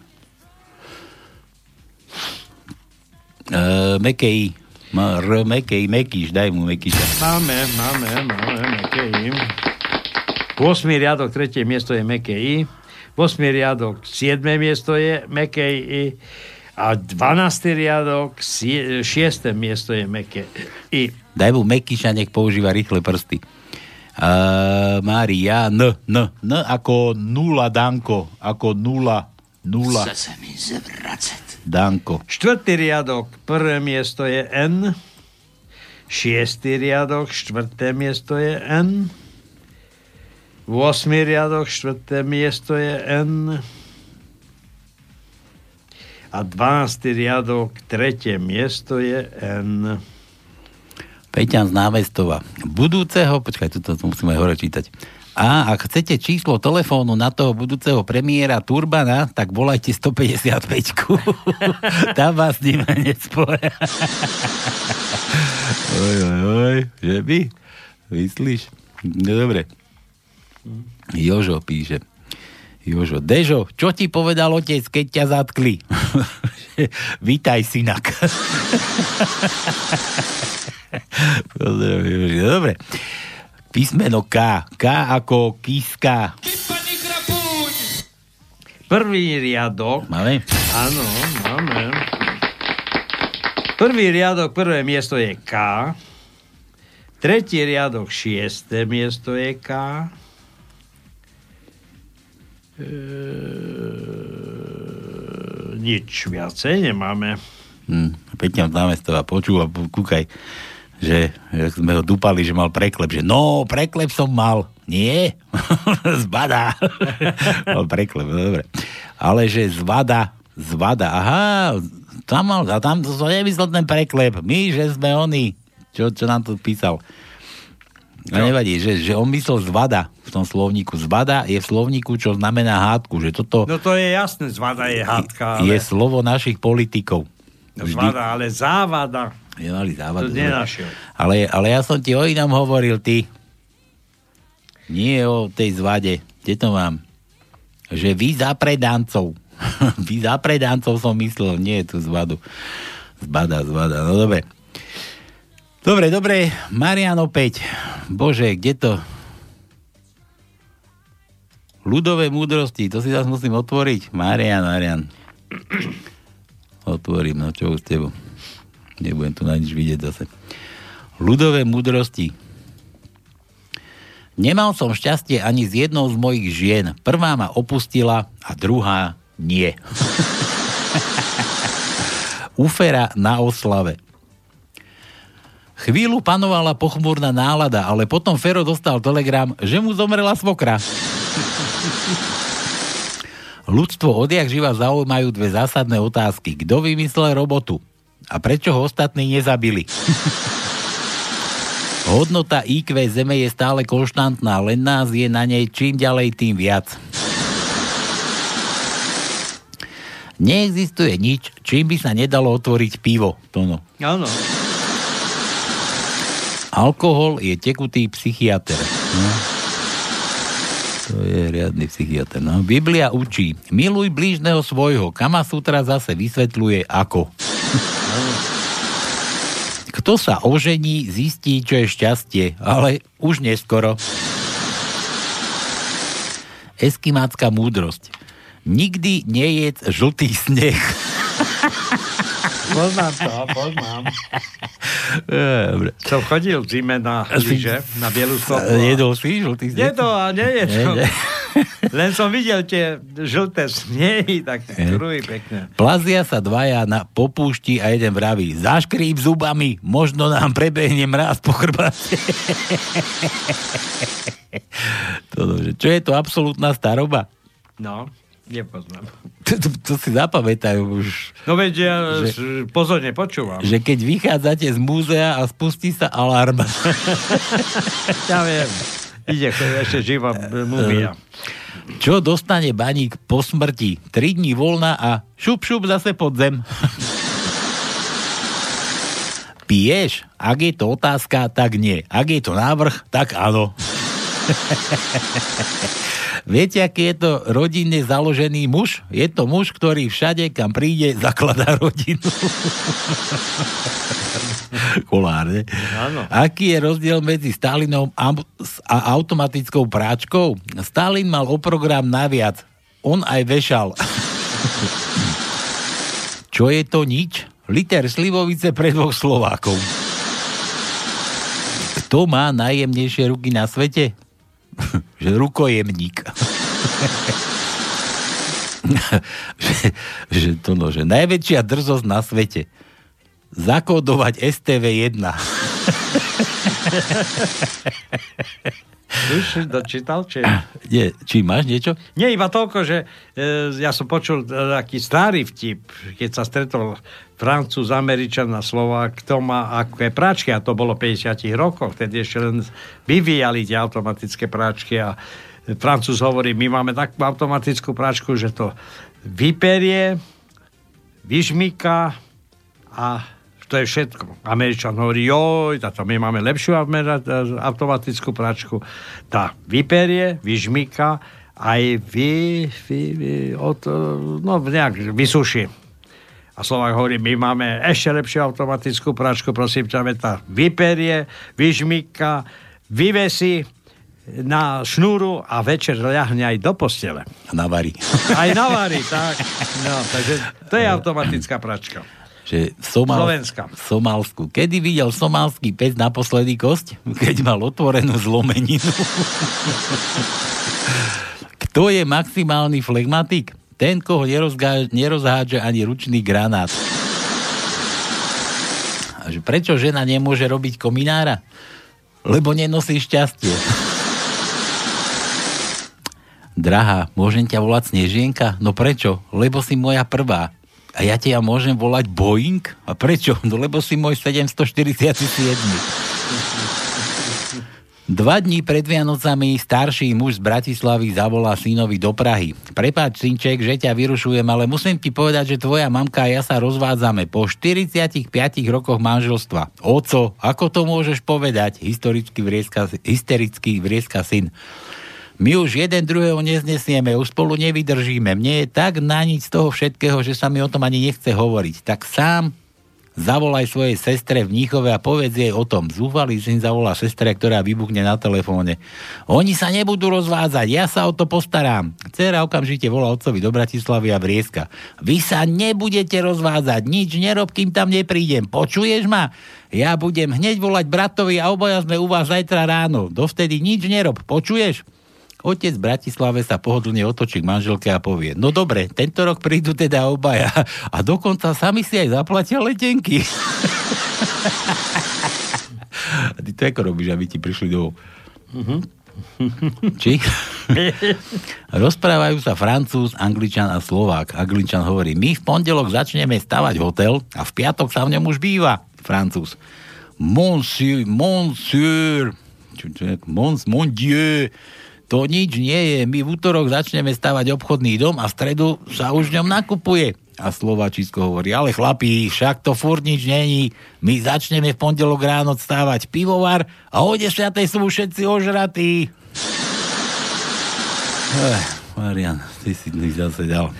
Uh, Mekej. R, Mekej, Mekíš, daj mu Mekíša. Máme, máme, máme Mekej. 8. riadok, tretie miesto je Mekej. 8. riadok, 7. miesto je Mekej. A 12. riadok, 6. miesto je Mekej. Daj mu Mekíša, nech používa rýchle prsty. Uh, Mária, N, N, N ako nula, Danko, ako nula, nula, Chce sa mi zvracať. Danko. Štvrtý riadok, prvé miesto je N. Šiestý riadok, štvrté miesto je N. 8. riadok, štvrté miesto je N. A 12. riadok, tretie miesto je N. Peťan z námestova. Budúceho, počkaj, toto to musíme hore čítať. A ak chcete číslo telefónu na toho budúceho premiéra Turbana, tak volajte 155. Tam vás ním nespoja. oj, oj, oj, že by? Myslíš? No dobre. Jožo píše. Jožo, Dežo, čo ti povedal otec, keď ťa zatkli? Vítaj, synak. Jožo. Dobre. Písmeno K. K ako kíska. Prvý riadok. Máme? Áno, máme. Prvý riadok, prvé miesto je K. Tretí riadok, šiesté miesto je K. Nič viacej nemáme. Hm, Peťan z námestova počúva, p- kúkaj, že, že sme ho dupali, že mal preklep, že no, preklep som mal. Nie, zbada. mal preklep, no dobre. Ale že zvada, zvada, aha, tam mal, a tam to som nemyslel ten preklep. My, že sme oni, čo, čo nám tu písal. A nevadí, že, že on myslel zvada v tom slovníku. Zvada je v slovníku, čo znamená hádku, že toto No to je jasné, zvada je hádka, je ale... slovo našich politikov. Zvada, ale závada. Je mali závadu. To nenašiel. Ale, ale ja som ti o inom hovoril, ty. Nie o tej zvade. Kde to mám? Že vy za predancov. vy za predancov som myslel, nie tú zvadu. Zbada, zvada. No dobre. Dobre, dobre. Marian opäť. Bože, kde to? Ľudové múdrosti, to si zase musím otvoriť. Marian, Marian. Otvorím, no čo už s tebou. Nebudem tu na nič vidieť zase. Ľudové múdrosti. Nemal som šťastie ani s jednou z mojich žien. Prvá ma opustila a druhá nie. Ufera na oslave. Chvíľu panovala pochmúrna nálada, ale potom Fero dostal telegram, že mu zomrela svokra. Ľudstvo odjak živa zaujímajú dve zásadné otázky. Kto vymyslel robotu? A prečo ho ostatní nezabili? Hodnota IQ Zeme je stále konštantná, len nás je na nej čím ďalej, tým viac. Neexistuje nič, čím by sa nedalo otvoriť pivo. Tono. Áno. Alkohol je tekutý psychiatr. No. To je riadny psychiatr. No. Biblia učí, miluj blížneho svojho. Kama Sutra zase vysvetľuje ako. Kto sa ožení, zistí, čo je šťastie, ale už neskoro. Eskimácká múdrosť. Nikdy nejedz žltý sneh. Poznám to, poznám. Dobre. Som chodil v zime na lyže, na bielu stopu. Jedol si žltý sneh? Jedol a nejedol. Len som videl tie žlté snehy, tak druhý pekne. Plazia sa dvaja na popúšti a jeden vraví, zaškríp zubami, možno nám prebehne mráz po chrbáte. to, dobre. Čo je to absolútna staroba? No, nepoznám. To, to, to si zapamätajú už. No veď ja Že- pozorne počúvam. Že keď vychádzate z múzea a spustí sa alarm. Ja viem. Ide ešte živá mumia. Čo dostane baník po smrti? 3 dní voľna a šup šup zase pod zem. Piješ? Ak je to otázka, tak nie. Ak je to návrh, tak áno. Viete, aký je to rodinne založený muž? Je to muž, ktorý všade, kam príde, zakladá rodinu. Kolár, ne? Áno. Aký je rozdiel medzi Stalinom a automatickou práčkou? Stalin mal o program naviac. On aj vešal. Čo je to nič? Liter slivovice pre dvoch Slovákov. Kto má najjemnejšie ruky na svete? že rukojemník. že, že to no, že najväčšia drzosť na svete. Zakódovať STV1. Už dočítal, či... Nie, či máš niečo? Nie, iba toľko, že e, ja som počul e, taký starý vtip, keď sa stretol Francúz, Američan a Slovák, kto má aké práčky, a to bolo v 50 rokoch, vtedy ešte len vyvíjali tie automatické práčky a Francúz hovorí, my máme takú automatickú práčku, že to vyperie, vyžmýka a to je všetko. Američan hovorí, joj, táto my máme lepšiu automatickú pračku. Tá vyperie, vyžmýka, aj vy, vy, vy od, no nejak vysuší. A Slovák hovorí, my máme ešte lepšiu automatickú pračku, prosím ťa, veď tá vyperie, vyžmýka, vyvesí na šnúru a večer ľahne aj do postele. A navarí. Aj navarí, tak. No, takže to je automatická pračka. Že v, Somál... Slovenska. v Somálsku. Kedy videl somálsky pes naposledy kosť? Keď mal otvorenú zlomeninu. Kto je maximálny flegmatik? Ten, koho nerozgá... nerozhádže ani ručný granát. A že prečo žena nemôže robiť kominára? Lebo nenosí šťastie. Drahá, môžem ťa volať Snežienka? No prečo? Lebo si moja prvá. A ja ťa môžem volať Boeing? A prečo? No lebo si môj 747. Dva dní pred Vianocami starší muž z Bratislavy zavolá synovi do Prahy. Prepáč, synček, že ťa vyrušujem, ale musím ti povedať, že tvoja mamka a ja sa rozvádzame po 45 rokoch manželstva. Oco, ako to môžeš povedať? Historicky vrieska, hystericky vrieska syn. My už jeden druhého neznesieme, už spolu nevydržíme. Mne je tak na nič z toho všetkého, že sa mi o tom ani nechce hovoriť. Tak sám zavolaj svojej sestre v Níchove a povedz jej o tom. Zúfalý syn zavolá sestre, ktorá vybuchne na telefóne. Oni sa nebudú rozvádzať, ja sa o to postarám. Cera okamžite volá otcovi do Bratislavy a Vrieska. Vy sa nebudete rozvádzať, nič nerob, kým tam neprídem. Počuješ ma? Ja budem hneď volať bratovi a obaja sme u vás zajtra ráno. Dovtedy nič nerob, počuješ? Otec v Bratislave sa pohodlne otočí k manželke a povie, no dobre, tento rok prídu teda obaja a dokonca sami si aj zaplatia letenky. a ty to ako robíš, aby ti prišli domov? Mhm. Či? Rozprávajú sa Francúz, Angličan a Slovák. Angličan hovorí, my v pondelok začneme stavať hotel a v piatok sa v ňom už býva. Francúz. Monsieur, monsieur, mon, mon dieu, to nič nie je. My v útorok začneme stavať obchodný dom a v stredu sa už v ňom nakupuje. A Slováčisko hovorí, ale chlapí, však to furt nič není. My začneme v pondelok ráno stávať pivovar a o 10. sú všetci ožratí. Eh, Marian, ty si mi zase dal.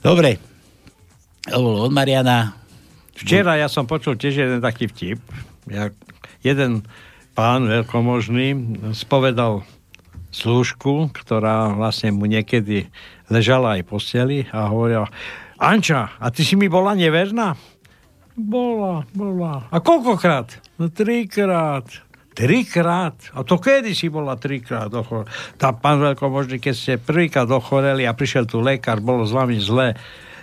Dobre. To bolo od Mariana. Včera ja som počul tiež jeden taký vtip. Ja, jeden pán veľkomožný spovedal slúžku, ktorá vlastne mu niekedy ležala aj posteli a hovorila Anča, a ty si mi bola neverná? Bola, bola. A koľkokrát? No trikrát. Trikrát? A to kedy si bola trikrát? Ochor... Tá pán veľkomožný, keď ste prvýkrát ochoreli a prišiel tu lekár, bolo s vami zle,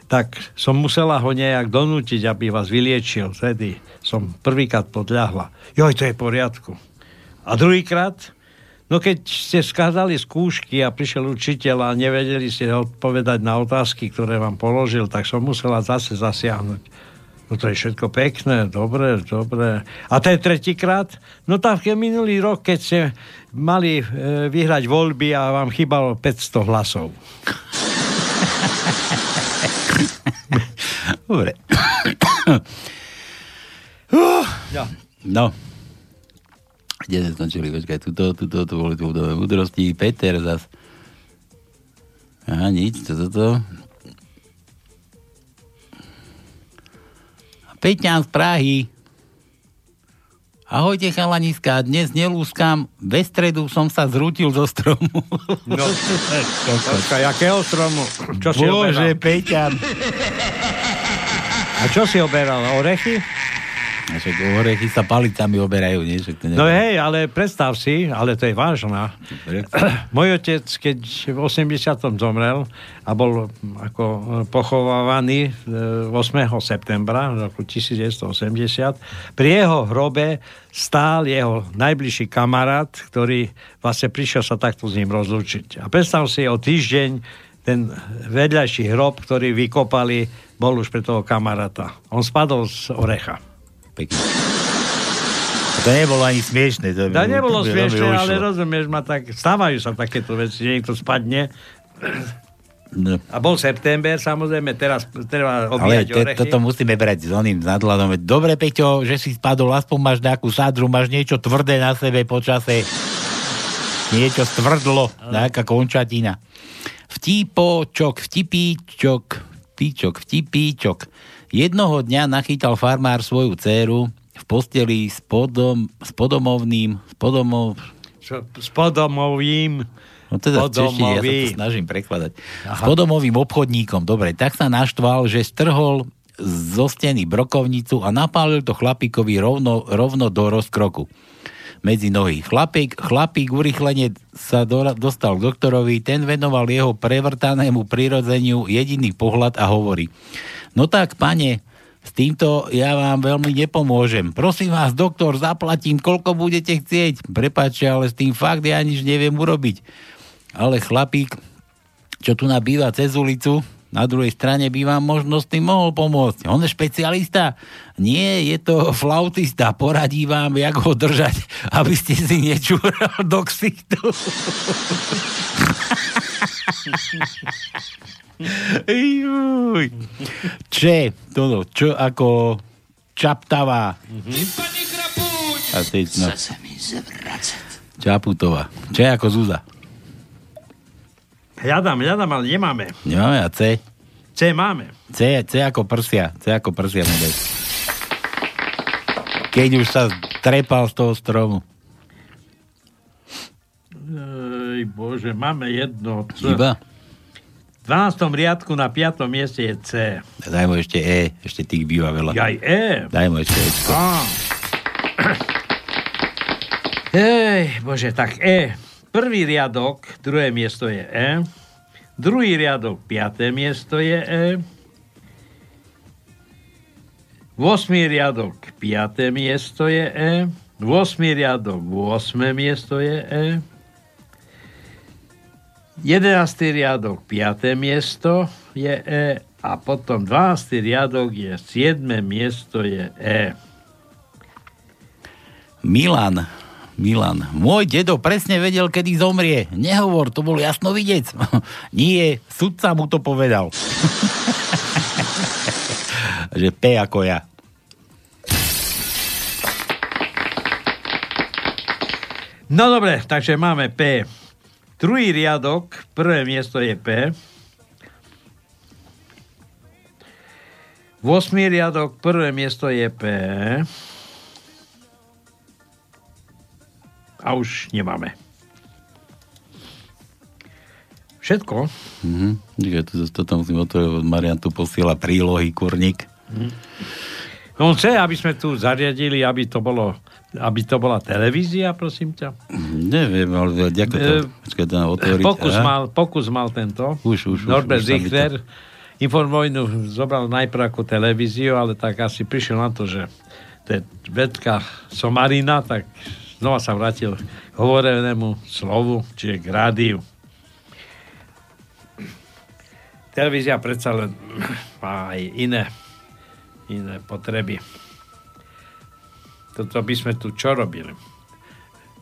tak som musela ho nejak donútiť, aby vás vyliečil. Vtedy som prvýkrát podľahla. Joj, to je v poriadku. A druhýkrát, no keď ste skázali skúšky a prišiel učiteľ a nevedeli ste odpovedať na otázky, ktoré vám položil, tak som musela zase zasiahnuť. No to je všetko pekné, dobre, dobre. A ten tretíkrát? No tak minulý rok, keď ste mali e, vyhrať voľby a vám chýbalo 500 hlasov. Dobre. Ja. No. Kde sme skončili? Počkaj, tuto, tuto, to boli tu múdrosti. Peter zas. Aha, nič, toto, toto. Peťan z Prahy. Ahojte chalaniska, dnes nelúskam, ve stredu som sa zrútil zo stromu. No, počkaj, jakého stromu? Čo si Bože, oberal? Peťan. A čo si oberal? Orechy? Však orechy sa palicami oberajú, nie? Však to No hej, ale predstav si, ale to je vážna. Môj otec, keď v 80. zomrel a bol ako pochovávaný e, 8. septembra roku 1980, pri jeho hrobe stál jeho najbližší kamarát, ktorý vlastne prišiel sa takto s ním rozlúčiť. A predstav si, o týždeň ten vedľajší hrob, ktorý vykopali, bol už pre toho kamaráta. On spadol z orecha. Pekne. To nebolo ani smiešne. To, To nebolo to smiešne, veľmi ale rozumieš ma tak, stávajú sa takéto veci, že niekto spadne. No. A bol september, samozrejme, teraz treba Ale obíjať te, orechy. toto musíme brať s oným nadhľadom. Dobre, Peťo, že si spadol, aspoň máš nejakú sádru, máš niečo tvrdé na sebe počase. Niečo stvrdlo, nejaká končatina. Vtípočok, vtipíčok, píčok, vtipíčok. Jednoho dňa nachytal farmár svoju dceru v posteli s, podom, s podomovným, s podomov, s podomovým. No teda v češtine, ja sa to snažím prekladať. Aha. S podomovým obchodníkom, dobre, tak sa naštval, že strhol zo steny brokovnicu a napálil to chlapíkovi rovno, rovno do rozkroku medzi nohy. Chlapík, chlapík urychlene sa do, dostal k doktorovi, ten venoval jeho prevrtanému prirodzeniu jediný pohľad a hovorí, no tak, pane, s týmto ja vám veľmi nepomôžem. Prosím vás, doktor, zaplatím, koľko budete chcieť. Prepáčte, ale s tým fakt ja nič neviem urobiť. Ale chlapík, čo tu nabýva cez ulicu, na druhej strane by vám možno s tým mohol pomôcť. On je špecialista? Nie, je to flautista. Poradí vám, jak ho držať, aby ste si nečúral do ksichtu. Juj. Če, toto, čo ako čaptavá. A teď, no. Čaputová. Če ako Zuza. Hľadám, hľadám, ale nemáme. Nemáme a C. C máme. C, C ako prsia. C ako prsia model. Keď už sa trepal z toho stromu. Ej, bože, máme jedno. C. Iba? V 12. riadku na 5. mieste je C. Daj mu ešte E. Ešte tých býva veľa. Aj E. Daj mu ešte E. Ej, bože, tak E. Prvý riadok, druhé miesto je E. Druhý riadok, piaté miesto je E. 8. riadok, piaté miesto je E. 8. riadok, 8. miesto je E. 11. riadok 5. miesto je E a potom 12. riadok je 7. miesto je E. Milan. Milan. Môj dedo presne vedel, kedy zomrie. Nehovor, to bol jasno vidieť. Nie, sudca mu to povedal. že P ako ja. No dobre, takže máme P. Druhý riadok, prvé miesto je P. 8. riadok, prvé miesto je P. A už nemáme. Všetko? Mhm. Mm to, to, to musím otvoriť, Marian tu posiela prílohy, kurník. Mhm. On chce, aby sme tu zariadili, aby to bolo aby to bola televízia, prosím ťa? Neviem, ale ďakujem. Počkaj, to otvoriť. Pokus mal, pokus mal tento. Už, už, Norbert už, už Zichler. Informovinu zobral najprv ako televíziu, ale tak asi prišiel na to, že to je vedka somarina, tak znova sa vrátil k hovorenému slovu, čiže k rádiu. Televízia predsa len má aj iné, iné potreby. Toto by sme tu čo robili?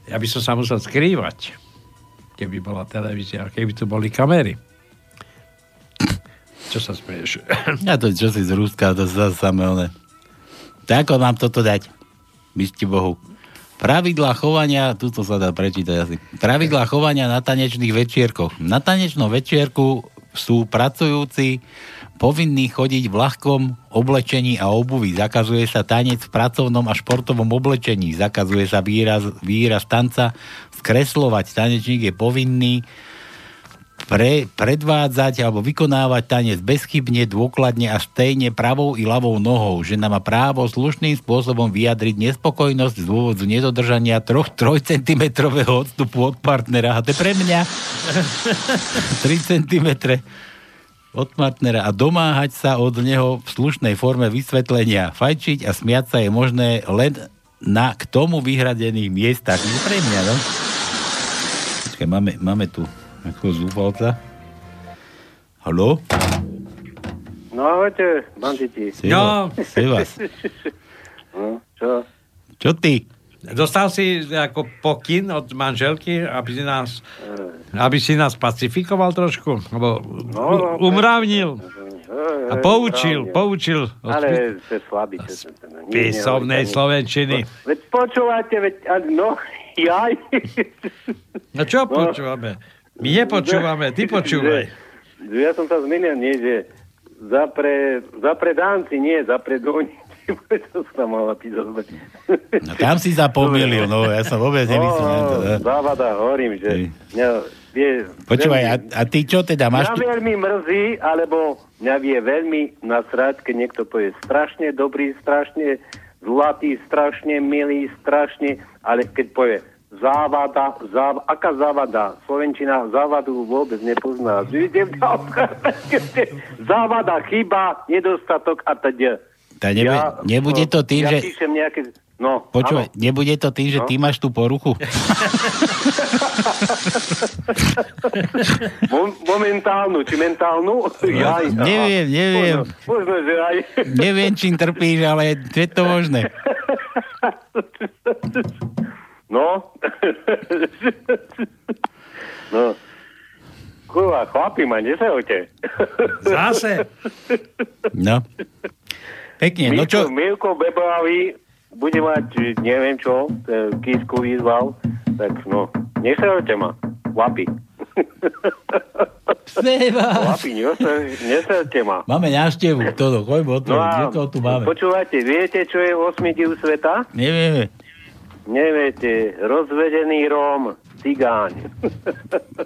Ja by som sa musel skrývať, keby bola televízia, keby tu boli kamery. Čo sa smeješ? Ja to, čo si z Ruska, to sa samé one. Tak mám toto dať? Mysti Bohu. Pravidlá chovania, tuto sa dá prečítať asi. Pravidlá chovania na tanečných večierkoch. Na tanečnom večierku sú pracujúci povinní chodiť v ľahkom oblečení a obuvi. Zakazuje sa tanec v pracovnom a športovom oblečení. Zakazuje sa výraz, výraz tanca skreslovať. Tanečník je povinný pre, predvádzať alebo vykonávať tanec bezchybne, dôkladne a stejne pravou i ľavou nohou. Žena má právo slušným spôsobom vyjadriť nespokojnosť z dôvodu nedodržania 3, 3 cm odstupu od partnera. A to je pre mňa 3 cm od partnera a domáhať sa od neho v slušnej forme vysvetlenia. Fajčiť a smiať sa je možné len na k tomu vyhradených miestach. Je pre mňa, no? Počkaj, máme, máme tu ako zúfalca. Haló? No ahojte, banditi. No. Sevas. no, čo? Čo ty? Dostal si ako pokyn od manželky, aby si nás, aby si nás pacifikoval trošku? Lebo No, no, umravnil. A Hej, poučil, správne. poučil. Ale ste nič Písomnej slovenčiny. Veď počúvate, veď, a- no, jaj. No čo počúvame? My nepočúvame, ty počúvaj. Ja som sa zmenil, nie, že za pre, za pre dánci, nie, za pre doni. to sa mala písať. No, tam si sa pomýlil, no ja som vôbec nemyslel. No, no. závada, hovorím, že mňa vie, Počúvaj, a, veľmi- a ty čo teda máš? Mňa Tu... veľmi mrzí, alebo mňa vie veľmi nasrať, keď niekto povie strašne dobrý, strašne zlatý, strašne milý, strašne, ale keď povie závada, záv, aká závada? Slovenčina závadu vôbec nepozná. závada, chyba, nedostatok a teda. Tá nebe, nebude to tým, ja že... píšem nejaké... No, Počúvaj, nebude to tým, že No. ty máš tú poruchu? Mo- momentálnu, či mentálnu? Jaj, aha. Neviem, neviem. Možno, možno, že aj. Neviem, čím trpíš, ale je to možné. No. no. Kurva, chlapi ma, nesajte. Zase. No. Pekne, no čo? Milko Beblavý bude mať, neviem čo, kísku vyzval, tak no, nesajte ma, chlapi. Chlapi, nesajte ma. Máme návštevu, toto, choďme o to, No to tu máme? počúvate, viete, čo je 8 div sveta? Nevieme. Neviete, rozvedený Róm, cigáň.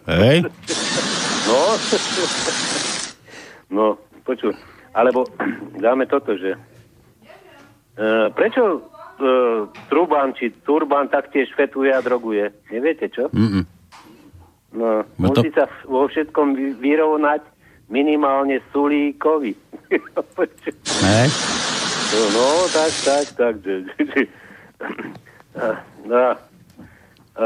Hej? No, no, počuj, alebo dáme toto, že uh, prečo uh, Truban či Turban taktiež fetuje a droguje? Neviete čo? Mm-mm. No, No to- musí sa vo všetkom vy- vyrovnať minimálne Sulíkovi. Hej? No, no, tak, tak, tak. a, a,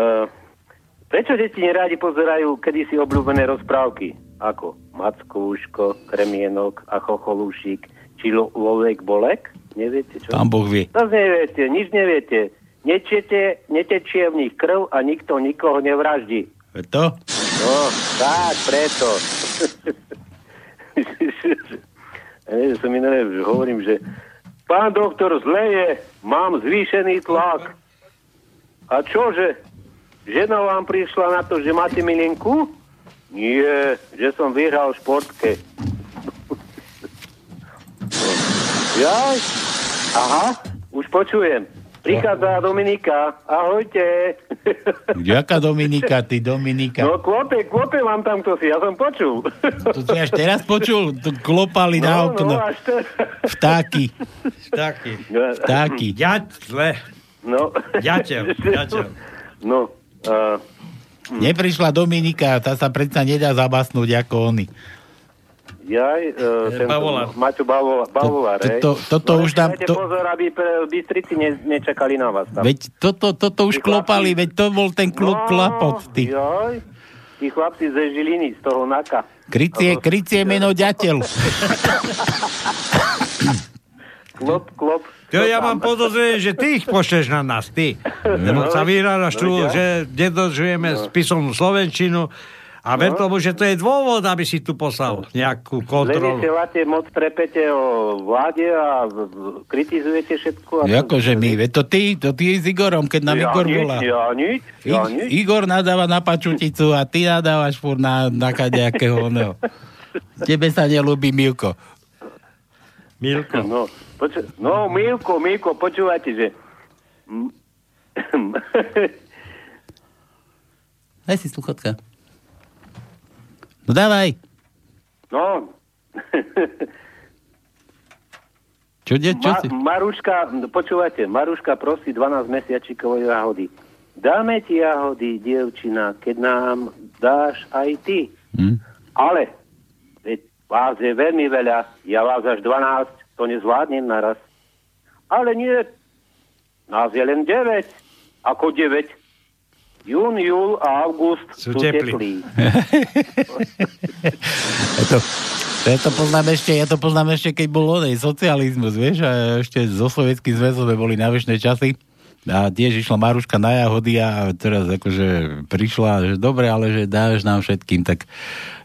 Prečo deti nerádi pozerajú kedysi obľúbené rozprávky? Ako Mackúško, Kremienok a Chocholúšik, či Lo- Lovek Bolek? Neviete čo? Pán Boh vie. Zas neviete, nič neviete. Nečete, netečie v nich krv a nikto nikoho nevraždí. Veď To? No, tak, preto. ja som minulé hovorím, že pán doktor, zle je, mám zvýšený tlak. A čože? Žena vám prišla na to, že máte milinku? Nie, že som vyhral v športke. Jaj, aha, už počujem. Prichádza Dominika. Ahojte. Ďaká Dominika, ty Dominika. No klope, klope mám tam kto si, ja som počul. To si až teraz počul? To klopali na No, okno. no, až te... Vtáky. Vtáky. Vtáky. Ďatle. No. Ďateľ, ďateľ. No. Uh, Neprišla Dominika, tá sa predsa nedá zabasnúť ako oni. jaj, uh, tento, Bavolár. Maťo Bavolár, Bavolár To- hej? to- toto No, už dám- to- pozor, aby pre Bystrici ne, nečakali na vás tam. Veď toto, toto už klopali, veď to bol ten klub klapot. Ty. Jaj, tí chlapci ze Žiliny, z toho Naka. Krycie, krycie meno ďateľ. Klop, klop. To ja mám podozrenie, že ty ich pošleš na nás, ty. Lebo sa vyhráš tu, No, ja. že nedodržujeme spisovnú Slovenčinu a ver No. tomu, že to je dôvod, aby si tu poslal nejakú kontrolu. Levite, moc trepete o vláde a kritizujete všetko. A Akože my, veď to ty, to ty s Igorom, keď nám ja Igor nič, volá. Ja nič, ja I- nič. Igor nadáva na pačuticu a ty nadávaš furt na, na kadejakého oného. Tebe sa nelúbi Milko. Milko. No, poču- no Milko, Milko, počúvajte, že... Daj si sluchotka. No dávaj. no, Čo, de, čo Ma- si? Maruška, počúvajte, Maruška prosí 12 mesiačikov jahody. Dáme ti jahody, dievčina, keď nám dáš aj ty. Hm? Ale veď vás je veľmi veľa, ja vás až 12, to nezvládnem naraz. Ale nie, nás je len 9. Ako 9? Jún, júl a august Sú sú, teplí. to, to, ja to poznám ešte, ja to poznám ešte, keď bol onej socializmus, vieš, a ešte so sovietským zväzom sme boli na väčšie časy. A tiež išla Maruška na jahody a teraz akože prišla, že dobre, ale že dáš nám všetkým, tak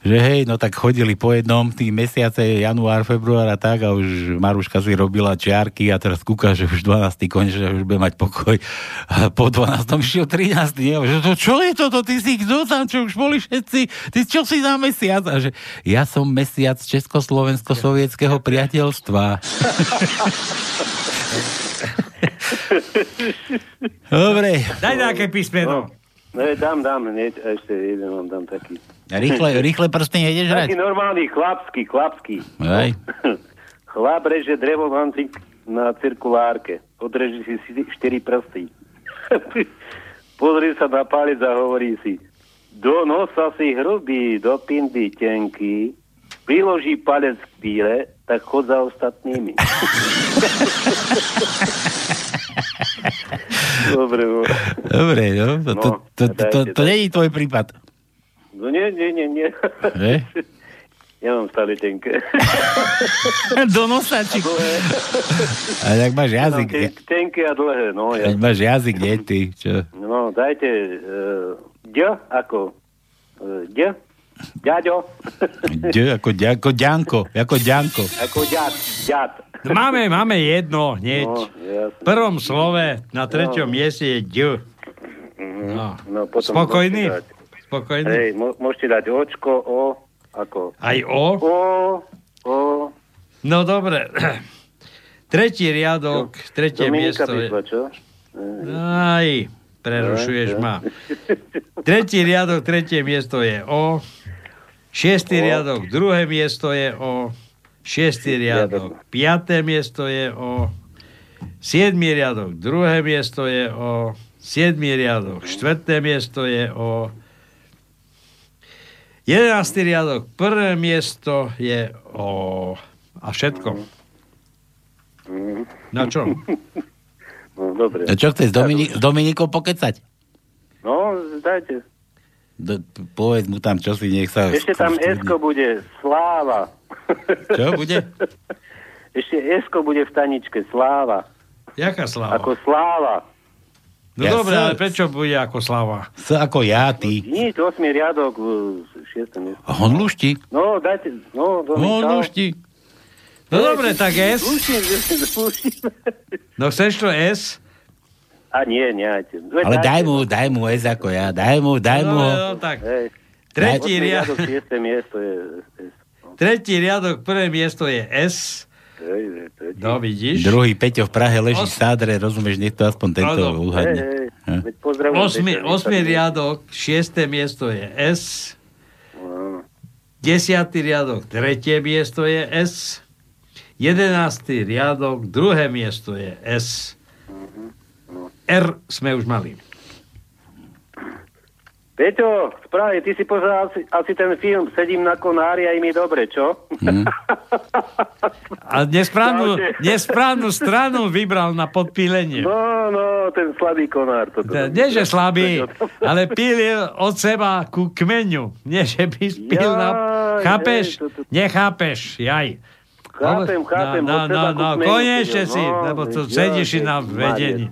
že hej, no tak chodili po jednom tým mesiace, január, február a tak a už Maruška si robila čiarky a teraz kúka, že už 12. konečne, už bude mať pokoj. A po 12. išiel 13. Nie? Že to, čo je toto? Ty si kto tam, čo už boli všetci? Ty čo si za mesiac? A že ja som mesiac Československo-sovietského priateľstva. Dobre. Daj nejaké písmeno. No, dám, dám, nie, ešte jeden vám dám taký. Rýchle, rýchle prsty nejdeš hrať? Taký normálny, chlapský, chlapský. Hej. Chlap reže drevo na, na cirkulárke. Odreži si si štyri prsty. Pozri sa na palec a hovorí si do nosa si hrubý, do pindy tenký, priloží palec k píle, tak chod za ostatnými. Dobre, no. Dobre, no. To, to, to, to, to, to nie je tvoj prípad. No nie, nie, nie, nie. Ja mám stále tenké. Do nosa, či... A tak máš jazyk. Mám ten- tenké a dlhé, no. Ja. Máš jazyk, nie ty. Čo? No, dajte uh, ďa ako uh, ďa, ďaďo, Ď, ako, ako ďanko. Ako ďanko. ako ďad, ďad. Máme, máme jedno hneď. No, V prvom slove na treťom mieste je D. No. No, potom Spokojný? dať- Spokojný? Hej, môžete dať očko, o, ako? Aj O? O, o. No dobre. Tretí riadok, tretie Dominika miesto je... prišla, čo? Aj, prerušuješ ma. Tretí riadok, tretie miesto je O. Šiestý O. riadok, druhé miesto je O. Šiestý riadok, piaté miesto je O. Siedmý riadok, druhé miesto je O. Siedmý riadok, štvrté miesto je O. Jedenáctý riadok, prvé miesto je O. A všetko. Na čo? No, dobre. A čo chceš s, Domini- Dominikou pokecať? No, dajte. Do, povedz mu tam, čo si nech sa... Ešte tam Esko bude, Sláva. Čo bude? Ešte Esko bude v staničke, Sláva. Jaká sláva? Ako Sláva. No Ja dobre, ale prečo bude ako sláva? S ako ja, ty. Nič, 8 riadok, 6 miesto. On lušti. No, dajte, no, to mi On čau. lušti. No dobre, tak S. Luštím, luštím. No chceš to S? A nie, nejte. Ale daj mu, daj mu S ako ja. Daj mu, daj mu ho. No, no, tak. Hej. Tretí riadok, riadok, 6 miesto je... tretí riadok, prvé miesto je S. Hej, hej. No, vidíš? Druhý Peťo v Prahe leží v sádre, rozumieš, nech to aspoň tento. Hej, uhadne. hej, veď pozdravujem. Osmi, osmi riadok, šiesté miesto je S. Desiatý riadok, tretie miesto je S. Jedenáctý riadok, druhé miesto je S. R sme už mali. Peťo, správne, ty si pozeral asi, asi ten film Sedím na konári a im je dobre, čo? Hm? A nesprávnu, nesprávnu stranu vybral na podpílenie. No, no, ten slabý konár. Toto. Nie, že slabý, ale pílil od seba ku kmeňu. Nie, že by spil na... Jaj, Chápeš? hej, to- to- Nechápeš, jaj. Chápem, chápem, No, no, no, no, konečne si, no, lebo to veď, sedíš ja, na vedení.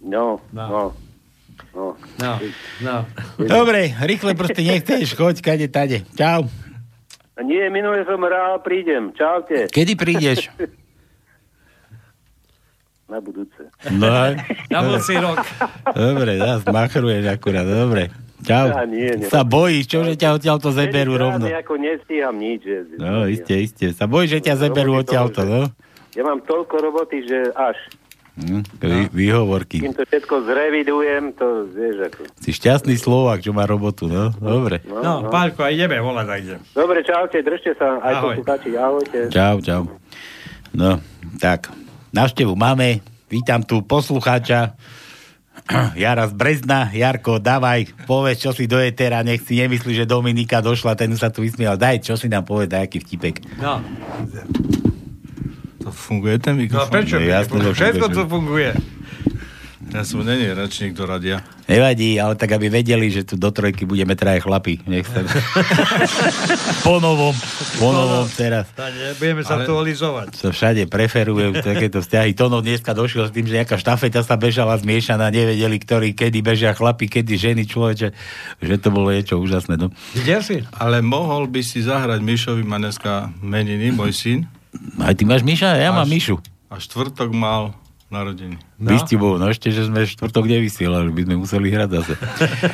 No, no, no. No, no. Dobre, rýchle proste nechceš, choď, kade, tade. Čau. Nie, minule som rád, prídem. Čaute. Kedy prídeš? Na budúce. No, Na budúci rok. Dobre, zás machruješ akurát, dobre. Čau. Ja nie, nie. Sa bojíš, čo, že ťa odtiaľ to zeberú Ja rovno. nejako nestíham nič. Že, No, iste, iste. Sa bojíš, že ťa zeberú odtiaľ to, no? Ja mám toľko roboty, že až. Hm, vý, výhovorky. Kým to všetko zrevidujem, to vieš ako. Si šťastný Slovak, čo má robotu, no? Dobre. No, Pálko, a ideme volať, idem. Dobre, čaute, držte sa, aj Ahoj. poslucháči, ahojte. Čau, čau. No, tak, návštevu máme. Vítam tu poslucháča Jara z Brezna. Jarko, dávaj, povedz, čo si do etera, nech si nemyslí, že Dominika došla, ten sa tu vysmial. Daj, čo si nám povedz, daj, aký vtipek. No. To funguje ten No mikrofón? prečo? No, jasné, že Všetko funguje. to funguje. Ja som není rečník do radia. Nevadí, ale tak, aby vedeli, že tu do trojky budeme traje chlapi. Nech sa... po novom, po novom teraz. Tak, budeme sa Ale- aktualizovať. sa všade preferujú takéto vzťahy. Tono dneska došiel s tým, že nejaká štafeta sa bežala zmiešaná, nevedeli, ktorí, kedy bežia chlapi, kedy ženy, človeče, že to bolo niečo úžasné. No. Videl si? Ale mohol by si zahrať Mišovi, má dneska meniny, môj syn. Aj ty máš Miša? Ja mám Až- Mišu. A štvrtok mal narodení. No. Vy bol, no ešte, že sme štvrtok nevysielali, by sme museli hrať zase.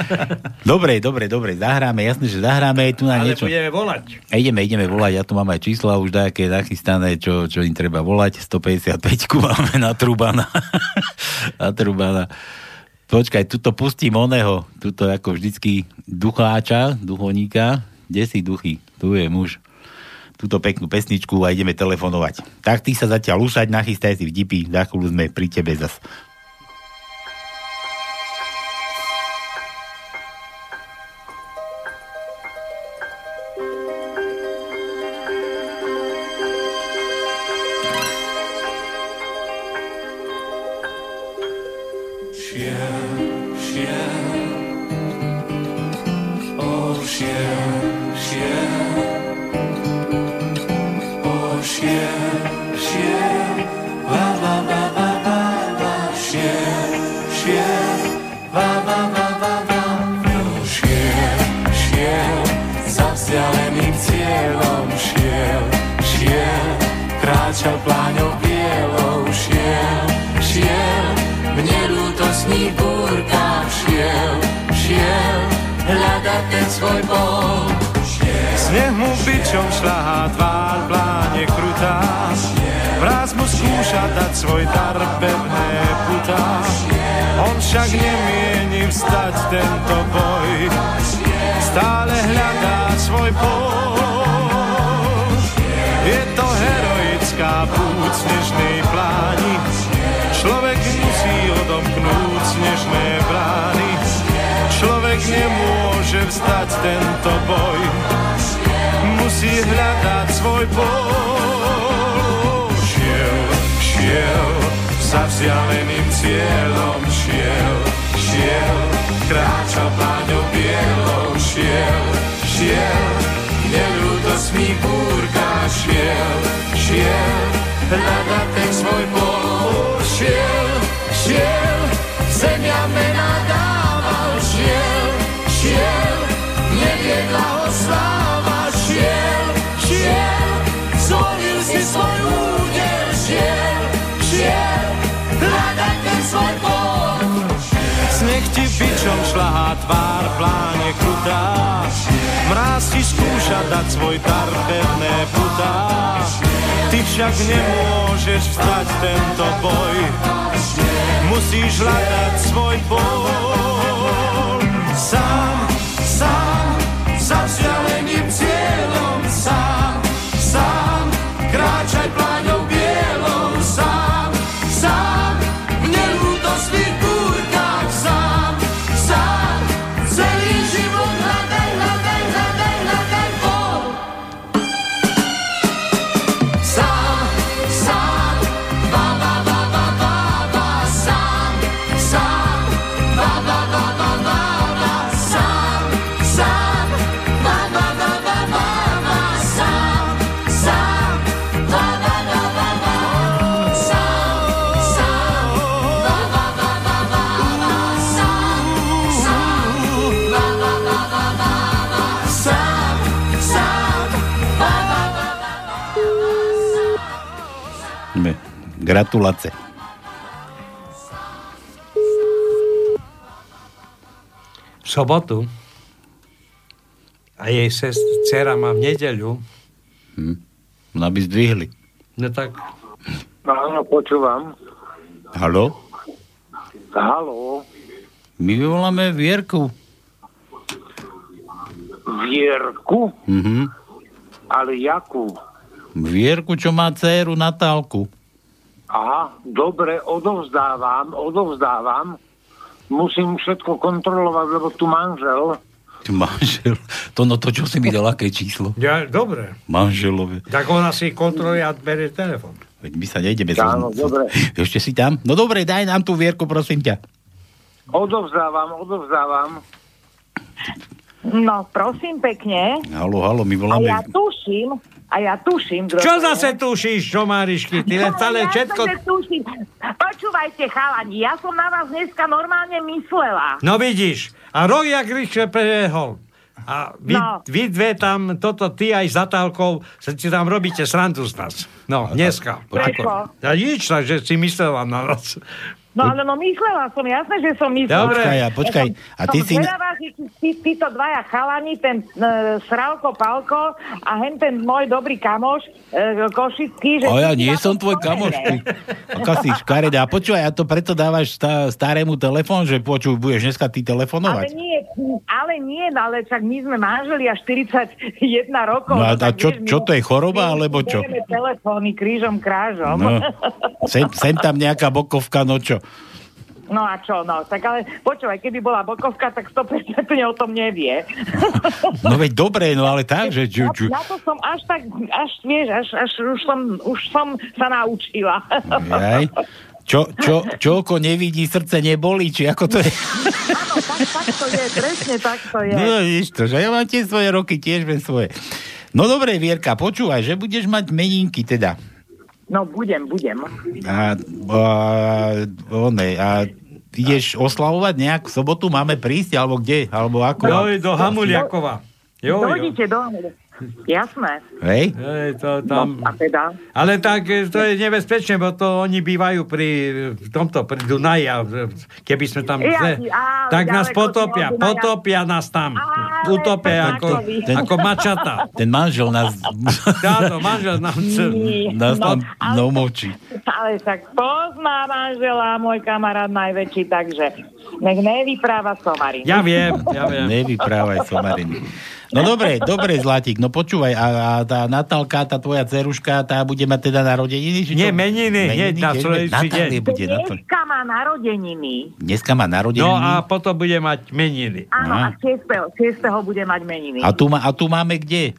dobre, dobre, dobre, zahráme, jasne, že zahráme tu na Ale niečo. budeme volať. A ideme, ideme volať, ja tu mám aj čísla už nejaké nachystané, čo, čo im treba volať. 155 máme na Trubana. na Trubana. Počkaj, tuto pustím oného, tuto ako vždycky ducháča, duchoníka. Kde si duchy? Tu je muž. Túto peknú pesničku a ideme telefonovať. Tak ty sa zatiaľ ušať, nachystaj si vtipy, za chvíľu sme pri tebe zas. Sobotu a jej sest, dcera má v nedeľu, Hm. No aby zdvihli. no tak Áno, počúvam. Halo? Haló, My voláme Vierku. Vierku, Mhm. ale jakú? Vierku, čo má dceru Natálku. Aha, dobre, odovzdávam, odovzdávam. Musím všetko kontrolovať, lebo tu manžel. Manžel. To no to, čo si mi dal, aké číslo? ja, dobre. Manželové. Tak ona si kontroluje a berie telefon. Veď my sa nejdeme Áno, dobre. Ešte si tam? No dobre, daj nám tú Vierku, prosím ťa. Odovzdávam, odovzdávam. No, prosím pekne. Halo, halo, my A voláme... ja tuším, a ja tuším, kto Čo to je. zase tušíš, čo Marišky? Ty len stále ja všetko... tuším. Počúvajte, chalani, ja som na vás dneska normálne myslela. No vidíš, a rok jak rýchle prebehol. A vy, No. vy dve tam, toto ty aj s Natálkou, sa ti tam robíte srandu z nás. No, dneska. Prečo? A nič, takže si myslela na nás. No ale no myslela som, jasné, že som myslela. Dobre. Počkaj, a počkaj. A ty som si... zvedavá, že tí, tí, títo dvaja chalani, ten e, Sralko Palko a hen ten môj dobrý kamoš, e, Košický, že... A ja nie som tvoj kamoš, ty. si škareda. A počúvaj, a to preto dávaš stá, starému telefón, že počuj, budeš dneska ty Ale telefonovať? nie, ale nie, no ale však my sme manželia 41 rokov. No a, a tak čo, vieš, čo to je choroba, alebo čo? telefóny krížom krážom. No, sem, sem tam nejaká bokovka, no čo? No a čo, no, tak ale počúvaj, keby bola bokovka, tak 100% o tom nevie. No veď dobre, no ale tak, že... Ču, ču. Ja to som až tak, až vieš, až, až už, som, už som sa naučila. Jaj. Čo, čo, čo oko nevidí, srdce nebolí, či ako to je? Áno, tak, tak to je, presne tak to je. No víš to, že ja mám tie svoje roky, tiež bez svoje. No dobre, Vierka, počúvaj, že budeš mať meninky teda. No budem, budem. A, a, one, a ideš oslavovať nejak v sobotu, máme prísť, alebo kde, alebo ako? Joj, do Hamuliakova. Jo, jo. Dojdite do... Jasné. Hej? Hej, to tam... No, a teda? Ale tak e, to je nebezpečné, bo to oni bývajú pri v tomto, pri Dunaji a keby sme tam... Ja, zle- ale tak nás ďaleko potopia, Dunaja. potopia nás tam. Utopia ako, Ten- ako mačata. Ten manžel nás, Táto manžel nám chce... nás No, tam ale- nomočí. Ale však pozná manžela môj kamarát najväčší, takže nech nevypráva somarinu. Ja viem, ja viem. Nevyprávaj somariny. No dobre, dobre, Zlatík, no počúvaj, a, a tá Natálka, tá tvoja ceruška, tá bude mať teda narodeniny? Či čo? Nie, meniny, hneď na? Natálie deň. bude na to. Dneska má narodeniny. Dneska má narodeniny. No a potom bude mať meniny. Áno, a 6. 6. bude mať meniny. a, tu má, a tu máme kde?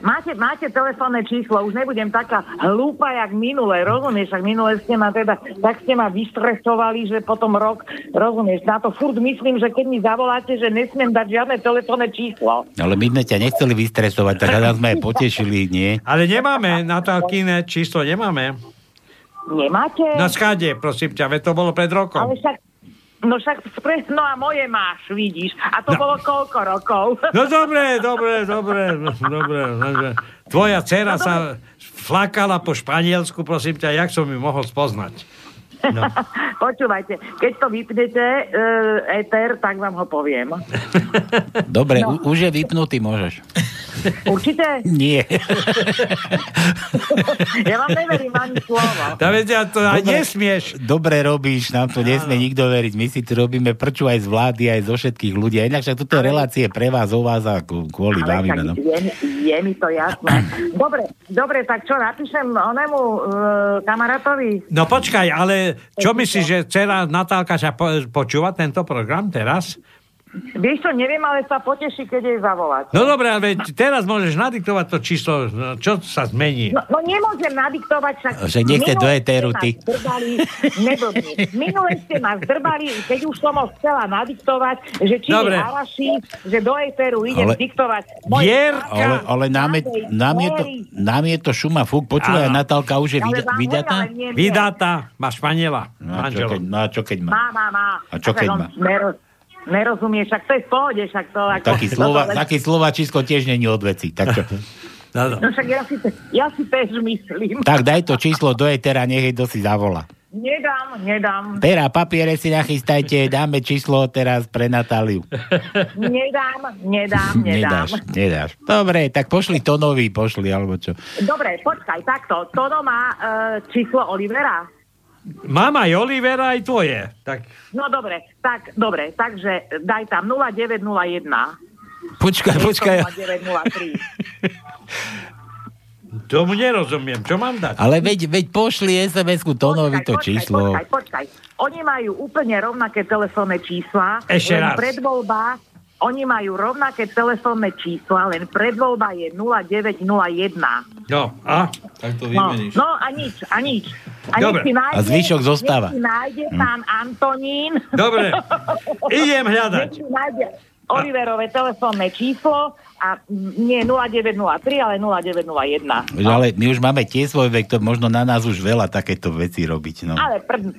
Máte, máte telefónne číslo, už nebudem taká hlúpa, jak minule, rozumieš? Ak minule ste ma teda, tak ste ma vystresovali, že potom rok, rozumieš? Na to furt myslím, že keď mi zavoláte, že nesmiem dať žiadne telefónne číslo. Ale my sme ťa nechceli vystresovať, tak nás sme aj potešili, nie? Ale nemáme, Natálkine číslo nemáme. Nemáte? Na skáde, prosím ťa, veď to bolo pred rokom. Ale však, no však, spre- no a moje máš, vidíš. A to No. bolo koľko rokov? No dobre, dobre, dobre, no, dobre, dobre. Tvoja dcera sa flakala po Španielsku, prosím ťa, jak som ju mohol spoznať? No. Počúvajte, keď to vypnete, uh, éter, tak vám ho poviem. Dobre, No. u- už je vypnutý, môžeš. Určite? Nie. Ja vám neverím ani slovo. Tá vedia, to aj nesmieš. Dobre robíš, nám to nesmie nikto veriť. My si tu robíme prču aj z vlády, aj zo všetkých ľudí. A inak však toto je relácie pre vás, o vás a kvôli Ale vám. No. je, je mi to jasné. Dobre, dobre, tak čo napíšem onemu uh, kamarátovi? No počkaj, ale čo myslíš, že dcera Natálka sa po, počúva tento program teraz? Vieš čo, neviem, ale sa poteší, keď jej zavolať. No dobre, ale teraz môžeš nadiktovať to číslo, no, čo sa zmení? No, no nemôžem nadiktovať, však... Však nechce do ma ty. Minule ste ma zdrbali, keď už som ho chcela nadiktovať, že či Dobre. je haraší, že do éteru idem Ale- diktovať. Moje Ale, ale nám, je, nám, je to, nám je to šuma fúk. Počúvaj. Natálka už je vyda- vydatá? Vydatá, má Španiela, No a, čo keď, no a čo keď má? Má, má, má. A čo keď má? Nero, nerozumie, však to je v pohode, však to ako... Taký, slova, to taký slovačisko tiež není od veci. Tak, čo? No, No však ja si, ja si tež myslím. tak daj to číslo do etera, nech to si zavola. Nedám, nedám. Pera, papiere si nachystajte, dáme číslo teraz pre Natáliu. Nedám, nedám, nedám. Nedáš, nedáš. Dobre, tak pošli Tonovi, pošli, alebo čo. Dobre, počkaj, takto. Tono má uh, číslo Olivera? Mám aj Olivera, aj tvoje. Tak No dobre, tak, dobre, takže daj tam 0901. Počkaj, počkaj. 0903. tomu nerozumiem. Čo mám dať? Ale veď, veď pošli SMS-ku Tonovi to číslo. Počkaj, počkaj. Oni majú úplne rovnaké telefónne čísla. Ešte raz. predvoľba, oni majú rovnaké telefónne čísla, len predvoľba je 0901. No, a? Tak to No, no a nič, a nič. A Dobre. nech si nájde, A zvyšok zostáva. Nech si nájde Hm. pán Antonín. Dobre, idem hľadať. Nech si nájde Oliverové telefónne číslo a nie 0903, ale 0901. Veď Ale my už máme tie svoj vek, to možno na nás už veľa takéto veci robiť. No, Ale pr-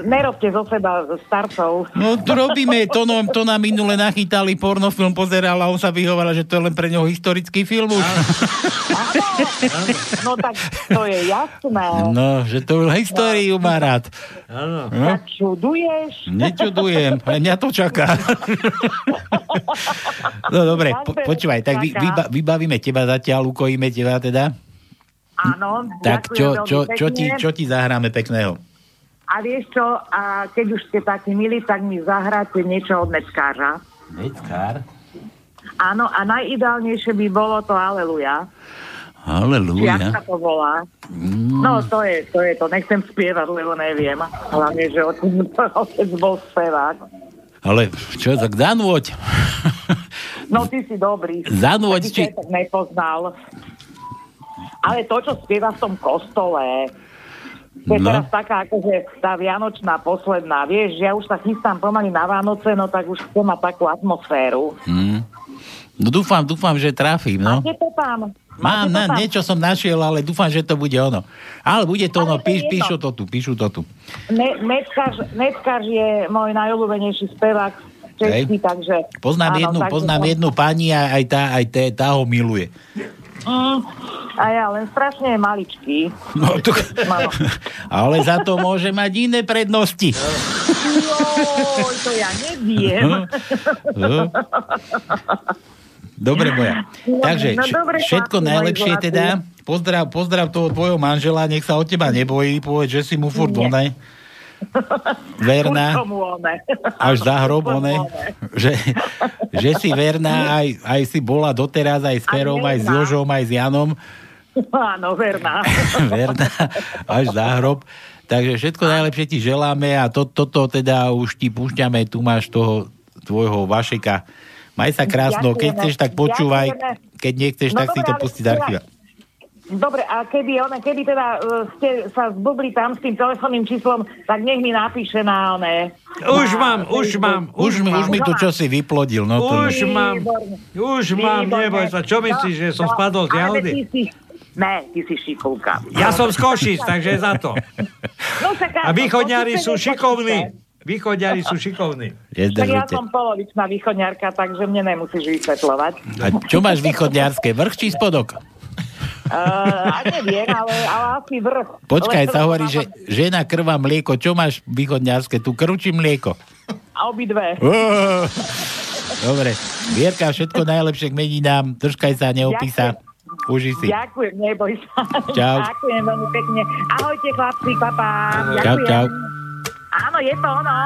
nerobte zo seba starcov. no to robíme, to, no, to nám minule nachytali, pornofilm pozeral a on sa vyhovala, že to je len pre neho historický film už. No tak to je jasné. No, že to históriu má rád. Áno. No, Tak čuduješ? nečudujem, aj mňa to čaká. No dobre, po, počúvaj, tak vy, vyba, vybavíme teba zatiaľ, ukojíme teba teda. Áno, Tak čo, veľmi čo, čo, ti, čo ti zahráme pekného? A vieš čo, a keď už ste takí milí, tak mi zahráte niečo od Neckářa. Neckár? Áno, a najideálnejšie by bolo to Aleluja. Či Halelúja. jak sa to volá? Mm. No, to je, to je to. Nechcem spievať, lebo neviem. Hlavne, že otec bol spevák. Ale čo, tak zanúť. No, ty si dobrý. Zanúť, Ty či- to tak nepoznal. Ale to, čo spieva v tom kostole, to je No. teraz taká akože tá vianočná posledná. Vieš, ja už sa chystám pomaly na Vánoce, no tak už chcem mať takú atmosféru. Mm. No dúfam, dúfam, že trafím, no. Máte to tam? Mám, na, niečo som našiel, ale dúfam, že to bude ono. Ale bude to ono, píš, píšu to tu, píšu to tu. Ne, Neckář, Neckář je môj najobľúbenejší spevák český, takže... Poznám, áno, jednu, takže poznám som- jednu pani a aj tá, aj tá, tá ho miluje. Mm, a ja len strašne je maličký. No, to... Malo. Ale za to môže mať iné prednosti. Joj, to ja neviem. No. Dobre, moja. Takže no dobre, všetko chlapci, najlepšie teda. Pozdrav, pozdrav toho tvojho manžela, nech sa o teba nebojí, povedz, že si mu furt onej. Verná. Až za hrob, one, že, že si verná, aj, aj si bola doteraz aj s Ferom, aj s. Jožom, aj s Janom, Áno, verná. verná, až za hrob. Takže všetko najlepšie ti želáme a to, toto teda už ti púšťame, tu máš toho tvojho Vašeka, Maj sa krásno, keď chceš, tak počúvaj. Keď nechceš, No tak si to ale pusti z teda- archíva. Dobre, a keby, ona, keby teda uh, ste sa zbubli tam s tým telefónnym číslom, tak nech mi napíše na one. Už na mám, už mám, Už, mi, už mi tu čosi vyplodil. No to Už mám, už mám, neboj sa. Čo myslíš, že som No, spadol z jahody? si, ne, ty si šikovka. Ja som z Košic, takže za to. No, A východňári sú šikovní. Košice. Východňári sú šikovní. Tak ja som polovičná východňarka, takže mne nemusíš vysvetľovať. A čo máš východňarské? Vrch či spodok? Uh, a neviem, ale, ale asi vrch. Počkaj, sa hovorí, že žena krva mlieko. Čo máš východňarské? Tu krv či mlieko? A obidve. Ó, Dobre. Vierka, všetko najlepšie k meninám. Držkaj sa, neopí sa. Uži si. Ďakujem, neboj sa. Čau. Ďakujem veľmi pekne. Ahojte chlapci, papa. Čau, Ďakujem. čau. Áno, je to ono.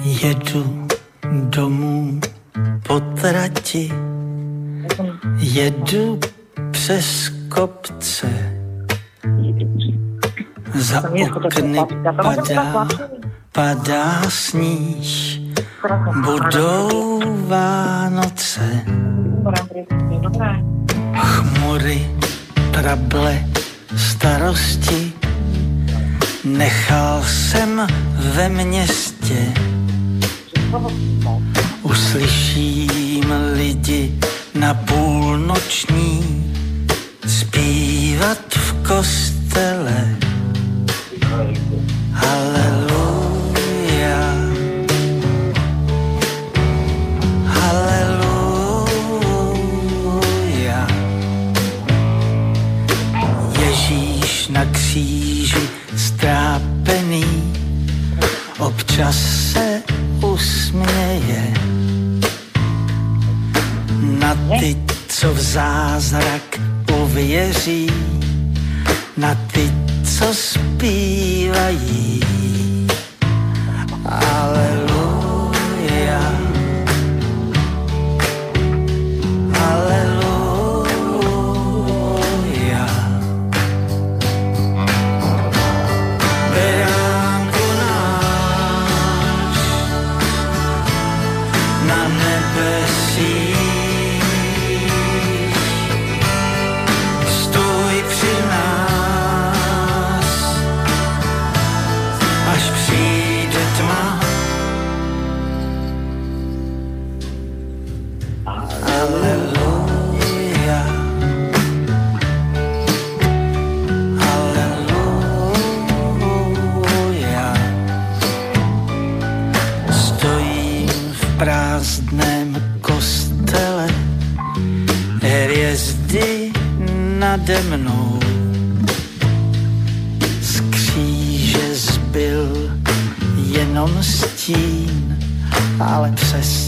Jedu domů po trati, jedu přes kopce. Za okny padá, padá sníh, budou Vánoce. Chmury, trable, starosti, nechal jsem ve městě. Uslyším lidi na půlnoční zpívat v kostele. Haleluja. Kříži strápený občas se usměje na ty, co v zázrak uvěří, na ty, co zpívají. Nade mnou. Z kříže zbyl jenom stín, ale přesto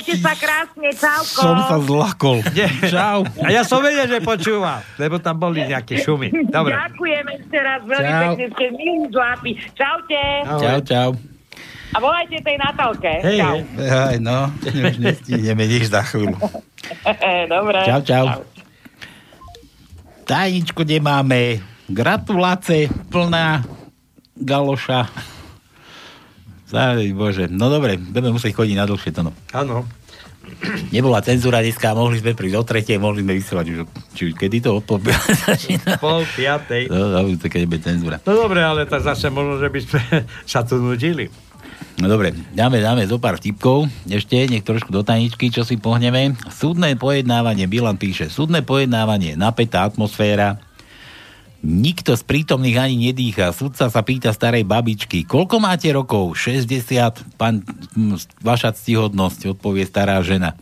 Majte sa krásne. Čauko. Som sa zlakol. Čau. A ja som vedel, že počúval, lebo tam boli nejaké šumy. Dobre. Ďakujem ešte raz veľmi Čau. pekne. Ste milí zlápi. Čaute. Čau, čau. A volajte tej Natálke. Hej, Čau. hej. No, už nestihneme nič za chvíľu. Dobre. Čau, čau. Tajničku nemáme. Gratulácie, plná galoša. Záj, bože. No dobre, budeme musieť chodiť na dlhšie to no. Áno. Nebola cenzúra dneska, mohli sme prísť o tretej, mohli sme vysielať už, či kedy to začína. Pol piatej. No, no, to keď bude cenzúra. No dobre, ale tak zase možno, že by sme sa tu nudili. No dobre, dáme, dáme zo pár vtipkov. Ešte, nech trošku do tajničky, čo si pohneme. Súdne pojednávanie, Bilan píše, súdne pojednávanie, napätá atmosféra, Nikto z prítomných ani nedýcha. Sudca sa pýta starej babičky, koľko máte rokov? 60, pán, hm, vaša ctihodnosť, odpovie stará žena.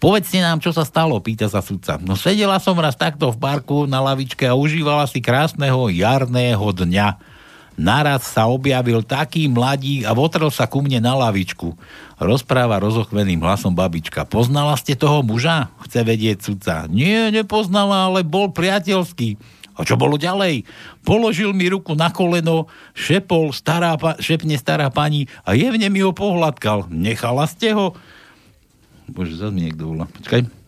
Povedzte nám, čo sa stalo, pýta sa sudca. No sedela som raz takto v parku na lavičke a užívala si krásneho jarného dňa. Naraz sa objavil taký mladík a votrel sa ku mne na lavičku. Rozpráva rozochveným hlasom babička. Poznala ste toho muža? Chce vedieť sudca. Nie, nepoznala, ale bol priateľský. A čo bolo ďalej? Položil mi ruku na koleno, šepol stará, šepne stará pani a jemne mi ho pohľadkal. Nechala ste ho? Bože, zase mi niekto volá. Počkaj.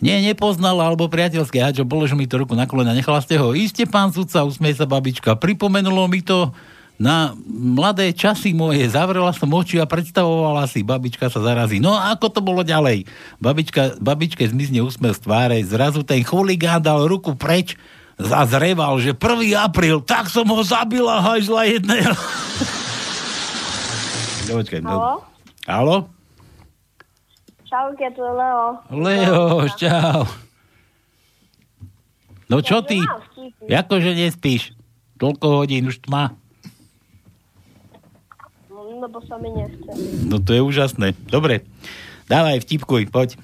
Nie, nepoznala, alebo priateľské. A čo, položil mi to ruku na kolena, nechala ste ho? Iste, pán sudca, usmie sa babička. Pripomenulo mi to na mladé časy moje. Zavrela som oči a predstavovala si. Babička sa zarazí. No a ako to bolo ďalej? Babička, babičke zmizne úsmev z tváre. Zrazu ten chuligán dal ruku preč a zreval, že 1. apríl, tak som ho zabila, hajzla jedného. No, počkaj, no. Haló? Haló? Čauke, tu je Leo. Leo, čau. No čo ty? Jakože nespíš? Toľko hodín už tma. Lebo sa mi nechce. No to je úžasné. Dobre, dávaj, vtipkuj, poď.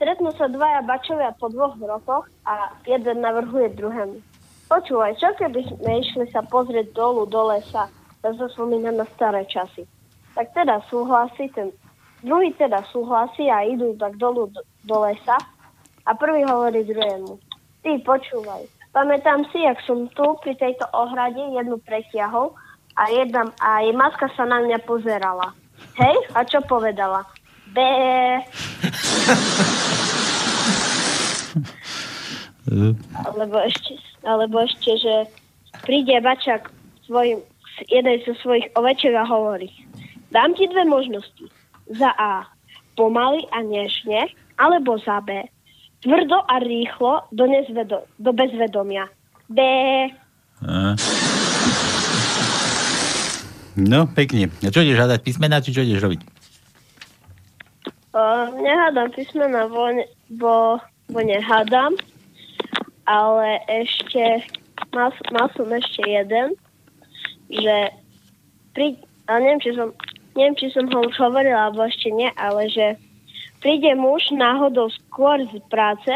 Stretnú sa dvaja bačovia po dvoch rokoch a jeden navrhuje druhému. Počúvaj, čo keby sme išli sa pozrieť dolu do lesa a zaspomínať na staré časy. Tak teda súhlasí ten druhý teda súhlasí a idú tak dolu do, do lesa a prvý hovorí druhému. Ty počúvaj, pamätám si, jak som tu pri tejto ohrade jednu pretiahol a jedna, aj maska sa na mňa pozerala. Hej, a čo povedala? Bé. Alebo ešte, alebo ešte, že príde bačak svojim, jeden zo svojich ovečiek a hovorí dám ti dve možnosti. Za A. Pomaly a nežne, alebo za B. Tvrdo a rýchlo do, nezvedo, do bezvedomia. B. A. No, pekne. A čo ideš hľadať písmena, či čo ideš robiť? Uh, nehádam písmena, bo, bo, bo nehádam, ale ešte mal, mal som ešte jeden, že pri, ale neviem, či som, neviem, či som ho už hovorila, alebo ešte nie, ale že príde muž náhodou skôr z práce,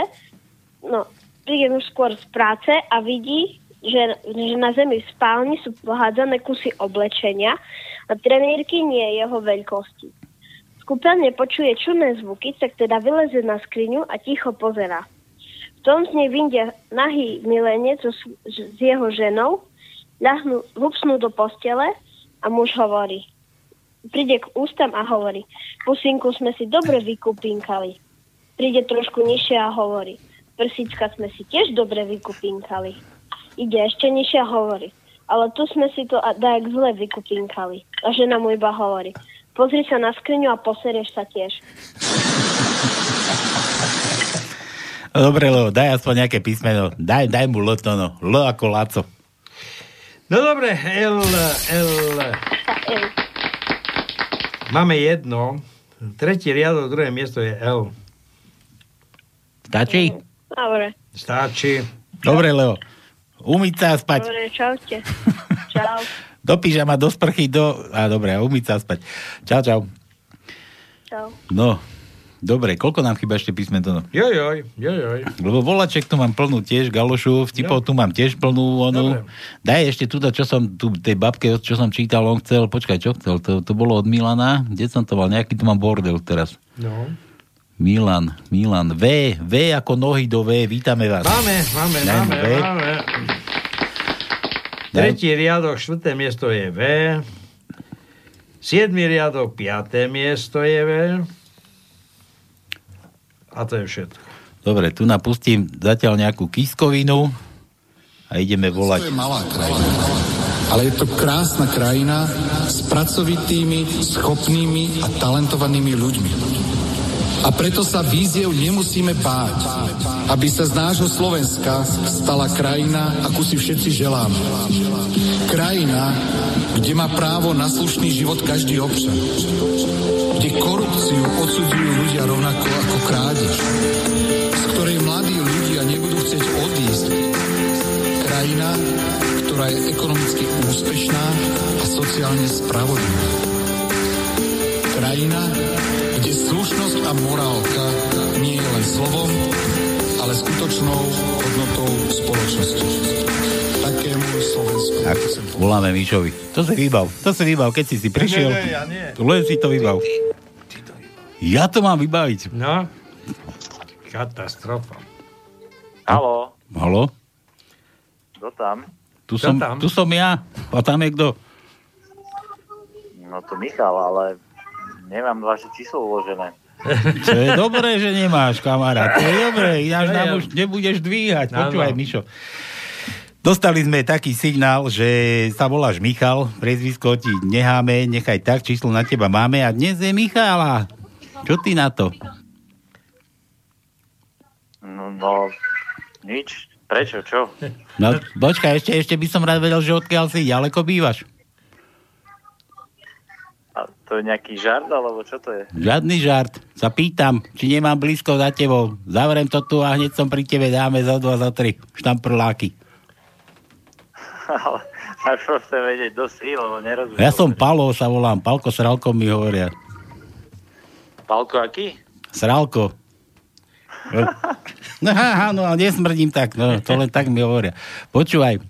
no, príde muž skôr z práce a vidí, že, že na zemi v spálni sú pohádzané kusy oblečenia a trenírky nie je jeho veľkosti. V kúpeľne počuje čudné zvuky, tak teda vyleze na skriňu a ticho pozera. V tom z nej vyjde nahý milenec so, s jeho ženou, ľahnú, hupsnú do postele a muž hovorí. Príde k ústam a hovorí, pusinku sme si dobre vykupínkali. Príde trošku nižšie a hovorí, prsíčka sme si tiež dobre vykupínkali. Ide ešte nižšie a hovorí, ale tu sme si to a dajak zle vykupínkali. A žena mu iba hovorí, pozri sa na skriňu a poserieš sa tiež. Dobre, Leo, daj aspoň nejaké písmeno. Daj, daj mu L to no. L ako Laco. No dobre, L, L. Máme jedno. Tretí riadok, druhé miesto je L. Stačí? Dobre, Stačí. Dobre, Leo. Umyť sa a spať. dobre, čaute. Čau. Do pyžama, do sprchy, do... A dobre, umyť sa a spať. Čau, čau. Čau. No, dobre, koľko nám chýba ešte písmento? No? Jojoj, jojoj. Lebo volaček tu mám plnú tiež, galošu, vtipov tu mám tiež plnú, onu. Daj ešte túto, čo som tu, tej babke, čo som čítal, on chcel, počkaj, čo chcel, to, to bolo od Milana, kde som to mal, nejaký tu mám bordel teraz. No. Milan, Milan, V, V ako nohy do V, vítame vás. Máme, máme, Dajme máme, V. máme. Tretí riadok, štvrté miesto je V. Siedmy riadok, piaté miesto je V. A to je všetko. Dobre, tu napustím zatiaľ nejakú kiskovinu a ideme To volať. je malá krajina. Ale je to krásna krajina s pracovitými, schopnými a talentovanými ľuďmi. A preto sa víziev nemusíme báť, aby sa z nášho Slovenska stala krajina, akú si všetci želáme. Krajina, kde má právo na slušný život každý občan. Kde korupciu odsudzujú ľudia rovnako ako krádež. Z ktorej mladí ľudia nebudú chcieť odísť. Krajina, ktorá je ekonomicky úspešná a sociálne spravodlivá. Krajina, kde slušnosť a morálka nie je len slovom, ale skutočnou hodnotou spoločnosti. Takému Slovensku. Tak, voláme Mišovi. To si vybav, to si vybav, keď si si prišiel. Nie, nie, ja nie. Len si to vybav. Ja to mám vybaviť. No, katastrofa. Halo, Halo? kto tam? Tu som, tu som ja. A tam je kto? No to Michal, ale nemám vaše číslo uložené. To je dobré, že nemáš, kamarát. To je dobré, ináč nám už nebudeš dvíhať. Počúvaj, Mišo. Dostali sme taký signál, že sa voláš Michal, prezvisko ti necháme, nechaj tak, číslo na teba máme a dnes je Michala. Čo ty na to? No, no nič. Prečo? Čo? No, počkaj, ešte, ešte by som rád vedel, že odkiaľ si ďaleko bývaš. To je nejaký žart, alebo čo to je? Žiadny žart. Sa pýtam, či nemám blízko za tebou. Zavrem to tu a hneď som pri tebe, dáme za dva, za tri. Štamprláky. Ale najprv chcem vedieť dosť síl, lebo nerozumiem. Ja som Palo, sa volám. Palko Sralko mi hovoria. Palko aký? Sralko. No, no, ale nesmrdím tak, no, to len tak mi hovoria. Počúvaj,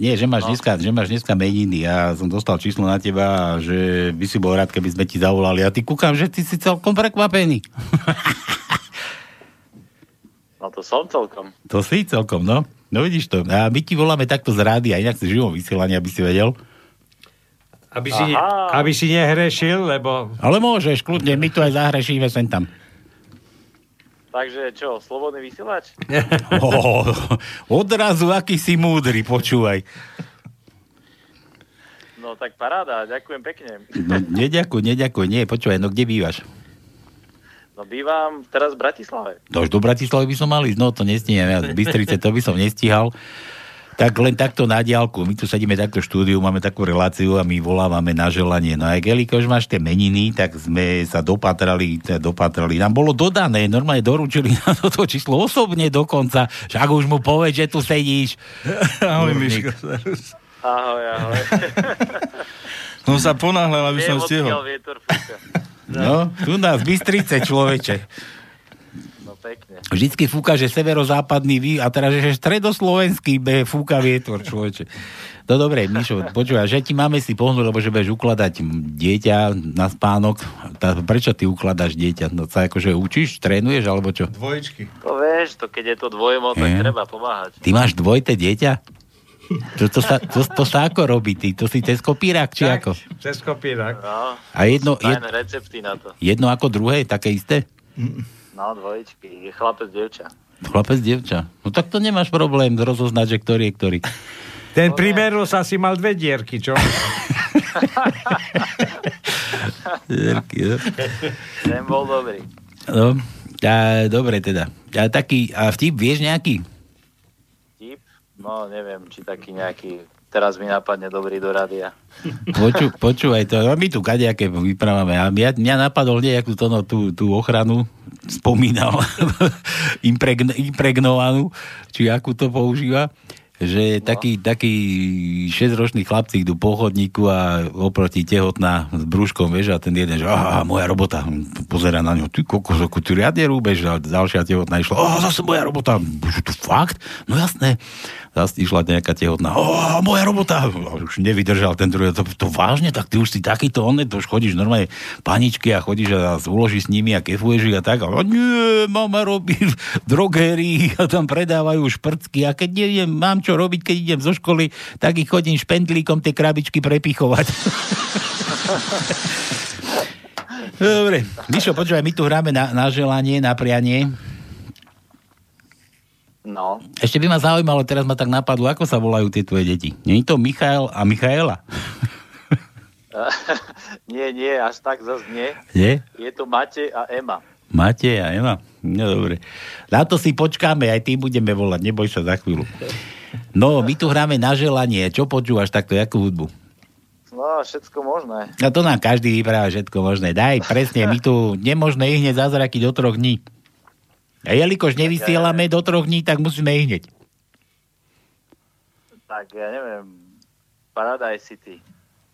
nie, že máš, dneska, že máš dneska meniny. Ja som dostal číslo na teba, že by si bol rád, keby sme ti zavolali. A ty kúkam, že ty si celkom prekvapený. No to som celkom. To si celkom, no. No vidíš to. A my ti voláme takto z rády, a inak si živom vysielanie, aby si vedel. Aby si, aby si nehrešil, lebo... Ale môžeš, kľudne, my tu aj zahrešíme sem tam. Takže čo, slobodný vysielač? Oh, odrazu, aký si múdry, počúvaj. No tak paráda, ďakujem pekne. No, neďakuj, neďakuj, nie, počúvaj, no kde bývaš? No bývam teraz v Bratislave. To už do Bratislavy by som mal ísť, no to nestíham, ja z Bystrice to by som nestíhal. Tak len takto na diálku, my tu sedíme takto v štúdiu, máme takú reláciu a my volávame na želanie. No a Gelika, už máš tie meniny, tak sme sa dopatrali, teda dopatrali. Nám bolo dodané, normálne doručili na toto číslo osobne dokonca, však už mu povedz, že tu sedíš. Ahoj. Miško. Ahoj, ahoj. Som sa ponáhľal, aby som stihol. No, tu nás Bystrice, človeče. No pekne. Vždycky fúka, že severozápadný vý, a teraz, že stredoslovenský be, fúka vietor, človeče. No dobre, Mišo, počúvaj, že ti máme si pohnúť, lebo že budeš ukladať dieťa na spánok. Tá, prečo ty ukladáš dieťa? No sa akože učíš, trénuješ, alebo čo? Dvojičky. To vieš, to keď je to dvojmo, tak Je. treba pomáhať. Ty máš dvojité dieťa? To, to, sa, to, to sa ako robí? Ty, to si cez kopírák, či ako? Cez kopírak. No, A jedno, jed, recepty na to. jedno ako druhé, také isté? No, dvojičky. Je chlapec, dievča. Chlapec, dievča. No tak to nemáš problém rozoznať, že ktorý je ktorý. Ten primerul sa si mal dve dierky, čo? Dierky, no. Ten bol dobrý. No, a, dobre teda. A taký, a vtip vieš nejaký? Tip? No, neviem, či taký nejaký... Teraz mi napadne dobrý do rádia. Poču, počúvaj to, no, my tu kadejaké vyprávame. A mňa, mňa napadol nejakú to, no, tú, tú ochranu, spomínal, impregn, impregnovanú, či akú to používa, že No. takí, takí 6-roční chlapci idú po chodníku a oproti tehotná s brúškom, vieš, a ten jeden, že aha, moja robota, pozera na ňu, ty kokos, ako ty riadne rúbeš, a ďalšia tehotná išla, aha, zase moja robota, že to fakt? No jasné. Zas išla nejaká tehotná. O, moja robota! Už nevydržal ten druhý. To, to vážne? Tak ty už si takýto on, to už chodíš normálne paničky a chodíš a uloží s nimi a kefuješ a tak. A nie, mama robí v drogérii a tam predávajú šprcky a keď neviem, mám čo robiť, keď idem zo školy, tak ich chodím špendlíkom tie krabičky prepichovať. Dobre, Mišo, počúvaj, my tu hráme na, na želanie, na prianie. No, Ešte by ma zaujímalo, teraz ma tak napadlo, ako sa volajú tie tvoje deti. Je to Michael a Michaela? nie, nie, až tak zase nie. Nie? Je to Matej a Ema. Matej a Ema? No dobre. Na to si počkáme, aj ty budeme volať, neboj sa za chvíľu. No, my tu hráme na želanie. Čo počúvaš takto, jakú hudbu? No, všetko možné. No to nám každý vypráva všetko možné. Daj, presne, my tu nemožné ich hneď zázraky do troch dní. A jelikož nevysielame do troch dní, tak musíme ich hneď. Tak ja neviem, Paradise City.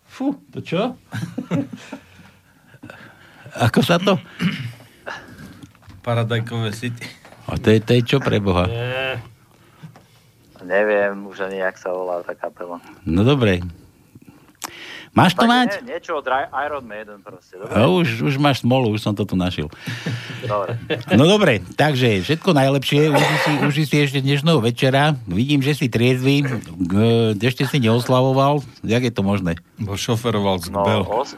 Fú, to čo? Ako sa to? Paradajkové City. A to je, to je čo pre Boha? Neviem už ani, jak sa volá tá kapela. No dobre. Máš to Tak mať? Nie, niečo od Iron Maiden proste. Dobre? A už, už máš smolu, už som to tu našiel. Dobre. No dobre, takže všetko najlepšie. Uži si, uži si ešte dnešného večera. Vidím, že si triezvy. Ešte si neoslavoval. Jak je to možné? Bo šoferoval z No, os-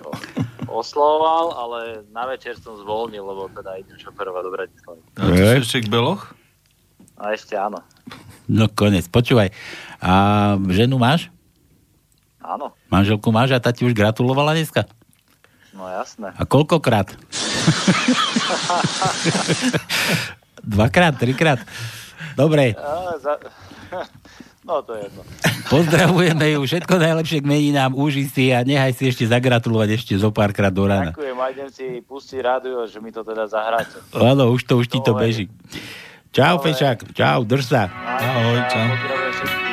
oslovoval, ale na večer som zvolnil, lebo teda idem šoferovať do Bratislavy. A ty si ešte k Beloch? A ešte áno. No konec, počúvaj. A ženu máš? Áno. Manželku máš a tá ti už gratulovala dneska? No jasné. A koľkokrát? Dvakrát, trikrát? Dobre. No to je jedno. pozdravujeme ju, všetko najlepšie k meninám, uži si a nechaj si ešte zagratulovať ešte zo párkrát do rána. Ďakujem a idem si pustiť rádio, že mi to teda zahráte. Áno, už to, už ti to beží. Čau, Fešák, čau, drž sa. Ahoj, čau.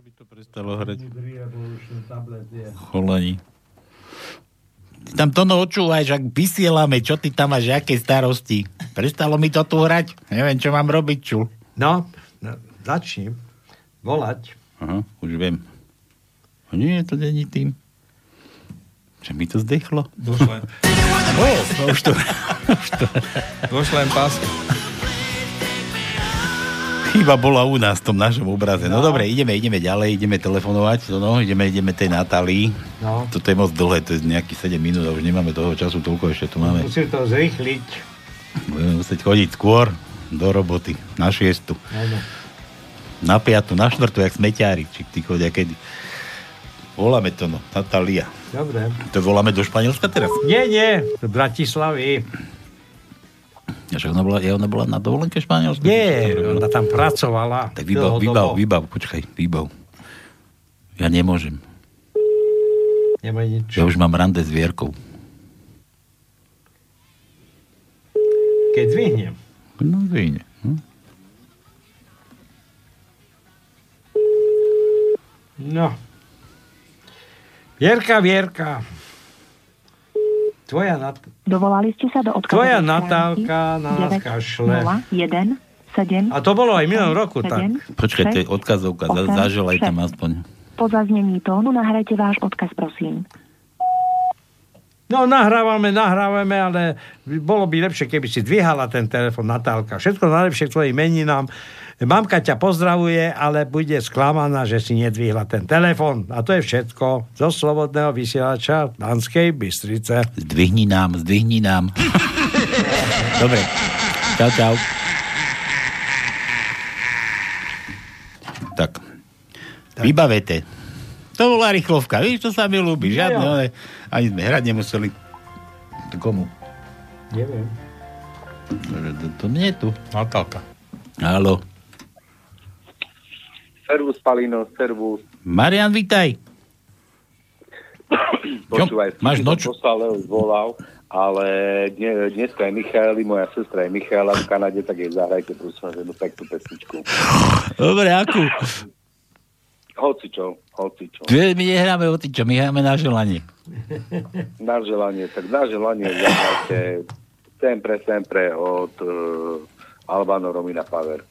Prestalo hrať. Cholani. Ty tam to no očúvaj, ak vysielame, čo ty tam máš, aké starosti. Prestalo mi to tu hrať, neviem, čo mám robiť, čul. No, no začni volať. Aha, už viem. No Nie, to není tým. Že mi to zdechlo. Došle. O, už to... už to... Došlem páska. Chyba bola u nás v tom našom obraze. No, dobre, ideme, ideme ďalej, ideme telefonovať, no, ideme, ideme tej Natálii. No. Toto je moc dlhé, to je nejakých 7 minút a už nemáme toho času toľko, ešte tu máme. Musím to zrýchliť. Budeme musieť chodiť skôr do roboty, na šiestu, Áno. na piatu, na štvrtu, jak smeťári, či ty chodia kedy. Voláme to, no, Natália. Dobre. To voláme do Španielska teraz? Nie, nie, z Bratislavy. Však ona bola, ja ona bola na dovolenke v Španielsku? Nie, ona tam pracovala. Tak vybav, vybav, vybav, počkaj, vybav. Ja nemôžem. Nemaj nič. Ja už mám rande s Vierkou. Keď zvihnem. No, zvihne. Hm? No. Vierka, Vierka. Tvoja, Nat- Dovolali ste sa do odkazu. tvoja Natálka na nás kašle. 1, 7, A to bolo aj minulom roku, tak. Počkaj, to je odkazovka, zaželaj tam aspoň. Po zaznení tónu nahrajte váš odkaz, prosím. No, nahrávame, nahrávame, ale bolo by lepšie, keby si dvíhala ten telefon, Natálka. Všetko najlepšie k tvojim meninám. Mamka ťa pozdravuje, ale bude sklamaná, že si nedvihla ten telefon. A to je všetko zo Slobodného vysielača Danskej Bystrice. Zdvihni nám, zdvihni nám. Dobre. Čau, čau. Tak. Vybavete. To bola rýchlovka. Víš, to sa mi ľúbi. Žiadne, Jo, jo. ale ani sme hrať nemuseli. To komu? Neviem. To, to nie je tu. Natálka. Haló. Servus, Palino, servus. Marian, vítaj. Počúvaj, máš noč- poslal, Leo volal, ale dne, dneska je Michaeli, moja sestra je Michaela v Kanade, tak jej zahrajte prosím vás jednu peknú pesničku. Dobre, akú? Hocičo, hocičo. My nehráme o ty, čo my hráme na želanie. Na želanie, tak na želanie zahrajte sempre, sempre od uh, Albano Romina Power.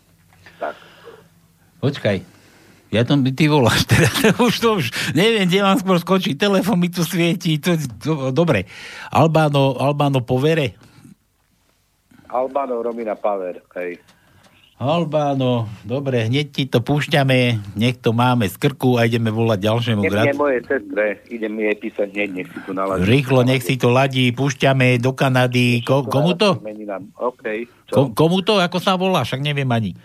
Tak. Počkaj. Ja tom ty voláš teda. už to už neviem, kde mám skôr skočiť. Telefón mi tu svieti. To, to, dobre. Albáno, Albáno povere. Albano Romina Power, hej. Albáno, dobre, hneď ti to púšťame, nech to máme z krku a ideme volať ďalšiemu Nie, nie gratu. moje sestre, idem jej písať hneď, nech si tu naladí. Rýchlo, nech si to ladí, púšťame do Kanady. Ko, komu to? Ko, komu to? Ako sa volá? Však neviem ani.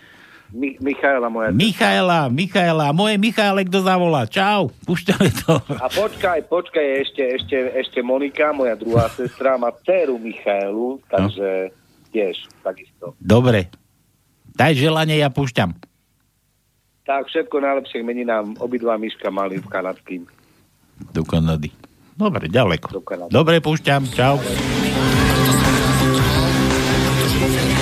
Mi- Michaela moja Michaela, Michaela, moje Michaele, kto zavolá? Čau, púšťame to. A počkaj, počkaj, ešte, ešte, ešte Monika, moja druhá sestra, má dceru Michaelu, takže tiež takisto. Dobre. Daj želanie, ja púšťam. Tak, všetko najlepšie k meninám. Obidva Miška mali v kanadským. Do Kanady. Dobre, ďaleko. Do Kanady. Dobre, púšťam. Čau. I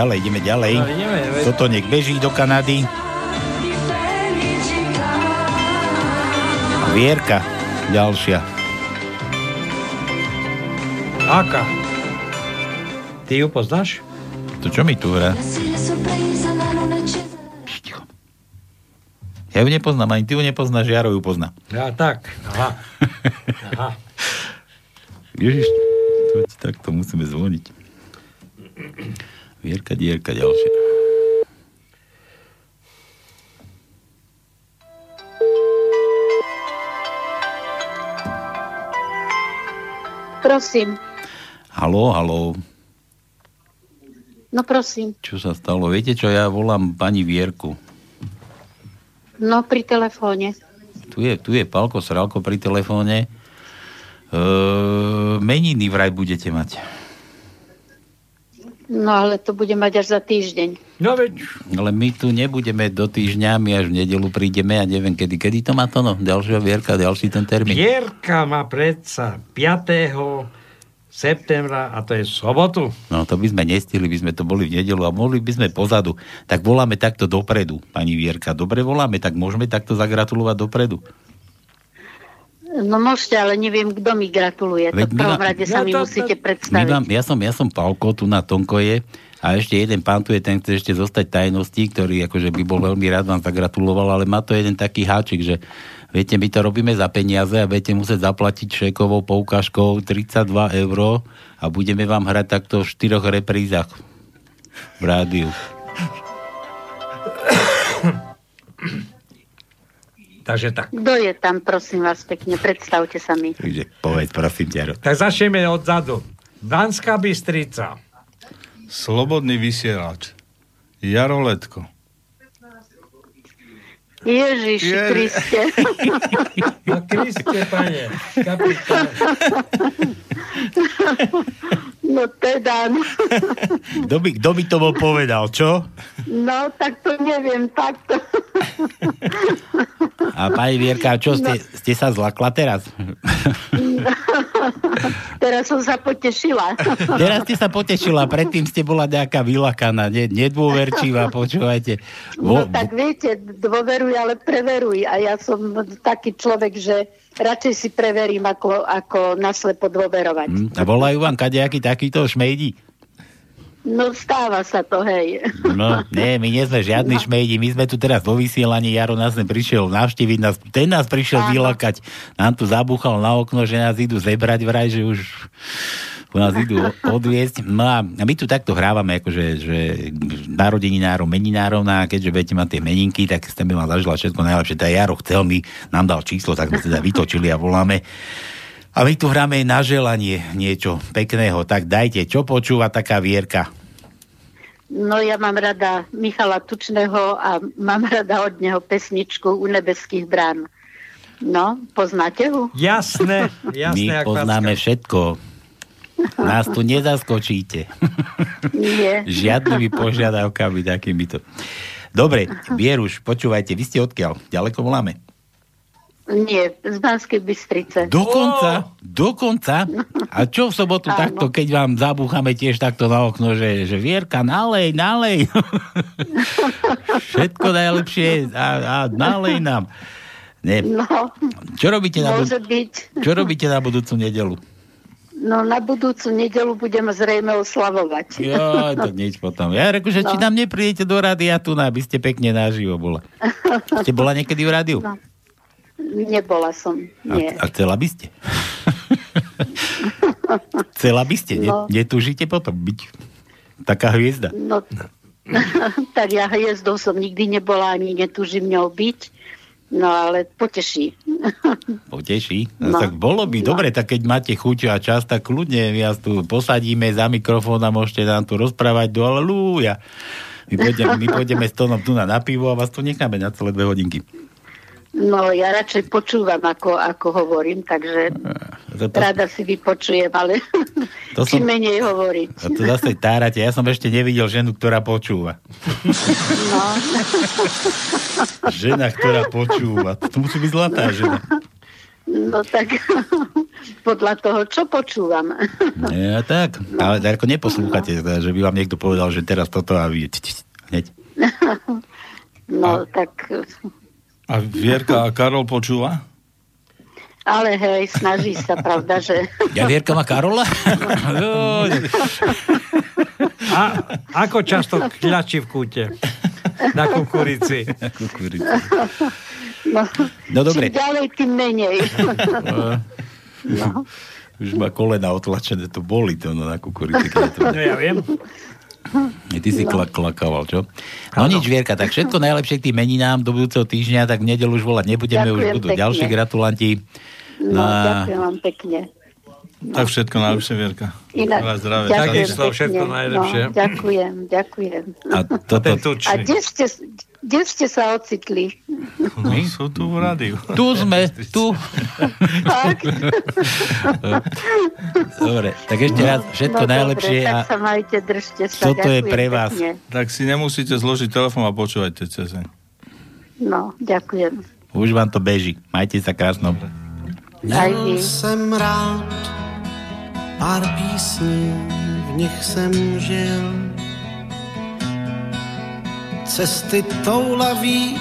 ďalej, ideme ďalej. No, ideme. Toto nech beží do Kanady. Vierka, ďalšia. Aká? Ty ju poznáš? To čo mi tu hrá? Ja ju nepoznám, ani ty ju nepoznáš, Jaro ju pozná. Ja tak. Aha. Aha. Ježiš, to, tak to musíme zvoniť. Vierka, dierka, ďalšie. Prosím, Haló, haló, no prosím. čo sa stalo? Viete čo, ja volám pani Vierku. No pri telefóne. Tu je, tu je Palko Sralko pri telefóne. Eee, meniny vraj budete mať. No ale to bude mať až za týždeň. No veď. Ale my tu nebudeme do týždňa, my až v nedelu prídeme a neviem kedy. Kedy to má to no? Ďalšia Vierka, ďalší ten termín. Vierka má predsa 5. septembra a to je sobotu. No to by sme nestihli, by sme to boli v nedelu a mohli by sme pozadu. Tak voláme takto dopredu, pani Vierka. Dobre voláme, tak môžeme takto zagratulovať dopredu. No môžete, ale neviem, kto mi gratuluje. Veď to v prvom rade sa No mi to- musíte predstaviť. vám, ja, som, ja som Palko, tu na Tonkoje a ešte jeden pán tu je, ten chce ešte zostať tajnosti, ktorý akože by bol veľmi rád vám zagratuloval, ale má to jeden taký háčik, že viete, my to robíme za peniaze a budete musieť zaplatiť šekovou poukážkou 32 eur a budeme vám hrať takto v štyroch reprízach v rádiu. Takže tak. Kto je tam, prosím vás pekne, predstavte sa mi. Takže povedz, prosím ťa. Tak začneme odzadu. Danská Bystrica. Slobodný vysielač. Jaro Letko. Ježiši Je- Kriste. No Kriste, pane. Kapitán. No teda, no, Kto by, kto by to bol povedal, čo? no tak to neviem, takto. A pani Vierka, čo ste, ste sa zlakla teraz? Teraz som sa potešila. Teraz ste sa potešila, predtým ste bola nejaká vylakaná, ne, nedôverčivá, počúvajte. No Vo, tak viete, dôveruj, ale preveruj. A ja som taký človek, že radšej si preverím, ako, ako naslepo dôverovať. hm, a volajú vám kadejaký takýto šmejdi? No stáva sa to, hej. No, nie, my nie sme žiadni no. šmejdi, my sme tu teraz vo vysielaní, Jaro nás sem prišiel navštíviť, nás, ten nás prišiel vylakať, nám tu zabúchal na okno, že nás idú zebrať vraj, že už nás idú odviesť. No a my tu takto hrávame, akože že narodeninárom, meninárom, no a keďže budete mať tie meninky, tak ste by vám zažila všetko najlepšie. Tá Jaro chcel mi, nám dal číslo, tak sme teda vytočili a voláme. A my tu hráme na želanie niečo pekného. Tak dajte, čo počúva taká Vierka? No ja mám rada Michala Tučného a mám rada od neho pesničku U nebeských brán. No, poznáte ho? Jasné, jasné. My poznáme všetko. Nás tu nezaskočíte. Nie. Žiadnymi požiadavkami takýmito. Dobre, Vieruš, počúvajte, vy ste odkiaľ? Ďaleko voláme? Nie, z Banskej Bystrice. Dokonca, dokonca. A čo v sobotu Áno. takto, keď vám zabúchame tiež takto na okno, že, že Vierka, nalej, nalej. Všetko najlepšie a, a nalej nám. Nie. No, Čo robíte na, môže bud- byť. čo robíte na budúcu nedelu? No na budúcu nedelu budeme zrejme oslavovať. Jo, to nič potom. Ja reku, že či No. nám neprídete do rádia tu, aby ste pekne naživo bola. Ste bola niekedy v rádiu? No. Nebola som, nie. A, a chcela by ste? chcela by ste? No. Ne, netúžite potom byť taká hviezda? No, tak ja hviezdou som nikdy nebola, ani netúžim ňou byť. No ale poteší. Poteší. No, No. tak bolo by No. dobre, tak keď máte chuť a čas, tak kľudne vás tu posadíme za mikrofón a môžete nám tu rozprávať do aleluja. My pôjdeme, my pôjdeme s tónom tu na, na pivo a vás tu necháme na celé dve hodinky. No ja radšej počúvam, ako, ako hovorím, takže To, to, rada si vypočujem, ale To som- menej hovoriť. a to zase tárate. Ja som ešte nevidel ženu, ktorá počúva. No. Žena, ktorá počúva. To musí byť zlatá žena. No tak podľa toho, čo počúvam. Ja, tak. Ale ako neposlúchate, teda, že by vám niekto povedal, že teraz toto a vy... Hneď. No tak A Vierka a Karol počúva? Ale hej, snaží sa, pravda, že... Ja Vierka má Karola? A ako často kľačí v kúte? Na kukurici. Na kukurici. No, No dobre. Čím ďalej, tým menej. No. Už má kolena otlačené, to boli to no, na kukurici. No ja viem. Ty si klak, klakával, čo? No nič, Vierka, tak všetko najlepšie k tým meninám do budúceho týždňa, tak v nedelu už volať nebudeme, už Ďakujem budú pekne. ďalší gratulanti. No, No ďakujem vám pekne. Tak všetko najlepšie, Vierka. Inak, Veľa zdravia. ďakujem pekne. všetko najlepšie. No, ďakujem, ďakujem. A toto... A kde ste, kde ste sa ocitli? No, sú tu v rádiu. Tu sme, tu. Tak. Dobre, tak ešte raz všetko no, najlepšie dobre, a tak sa majte, držte sa. Toto je ďakujem pre vás. Pekne. Tak si nemusíte zložiť telefón a počúvajte cez deň. No, ďakujem. už vám to beží. Majte sa krásno. Aj vy. Měl jsem rád pár písní, v nich jsem žil. Cesty toulaví,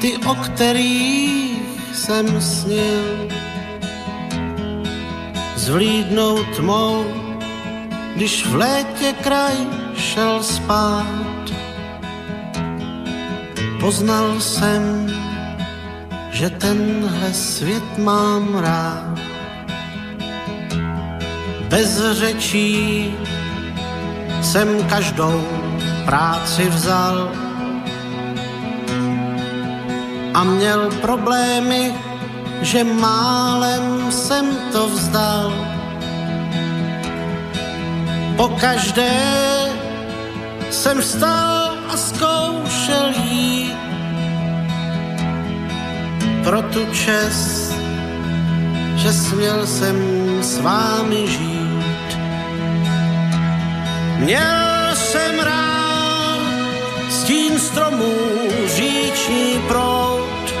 ty, o kterých jsem snil. Zvlídnou tmou, když v létě kraj šel spát. Poznal jsem, že tenhle svět mám rád. Bez řečí jsem každou práci vzal a měl problémy, že málem jsem to vzdal. Po každé jsem vstal a zkoušel jít pro tu čest, že směl jsem s vámi žít. Měl jsem rád stín stromů, říční prout,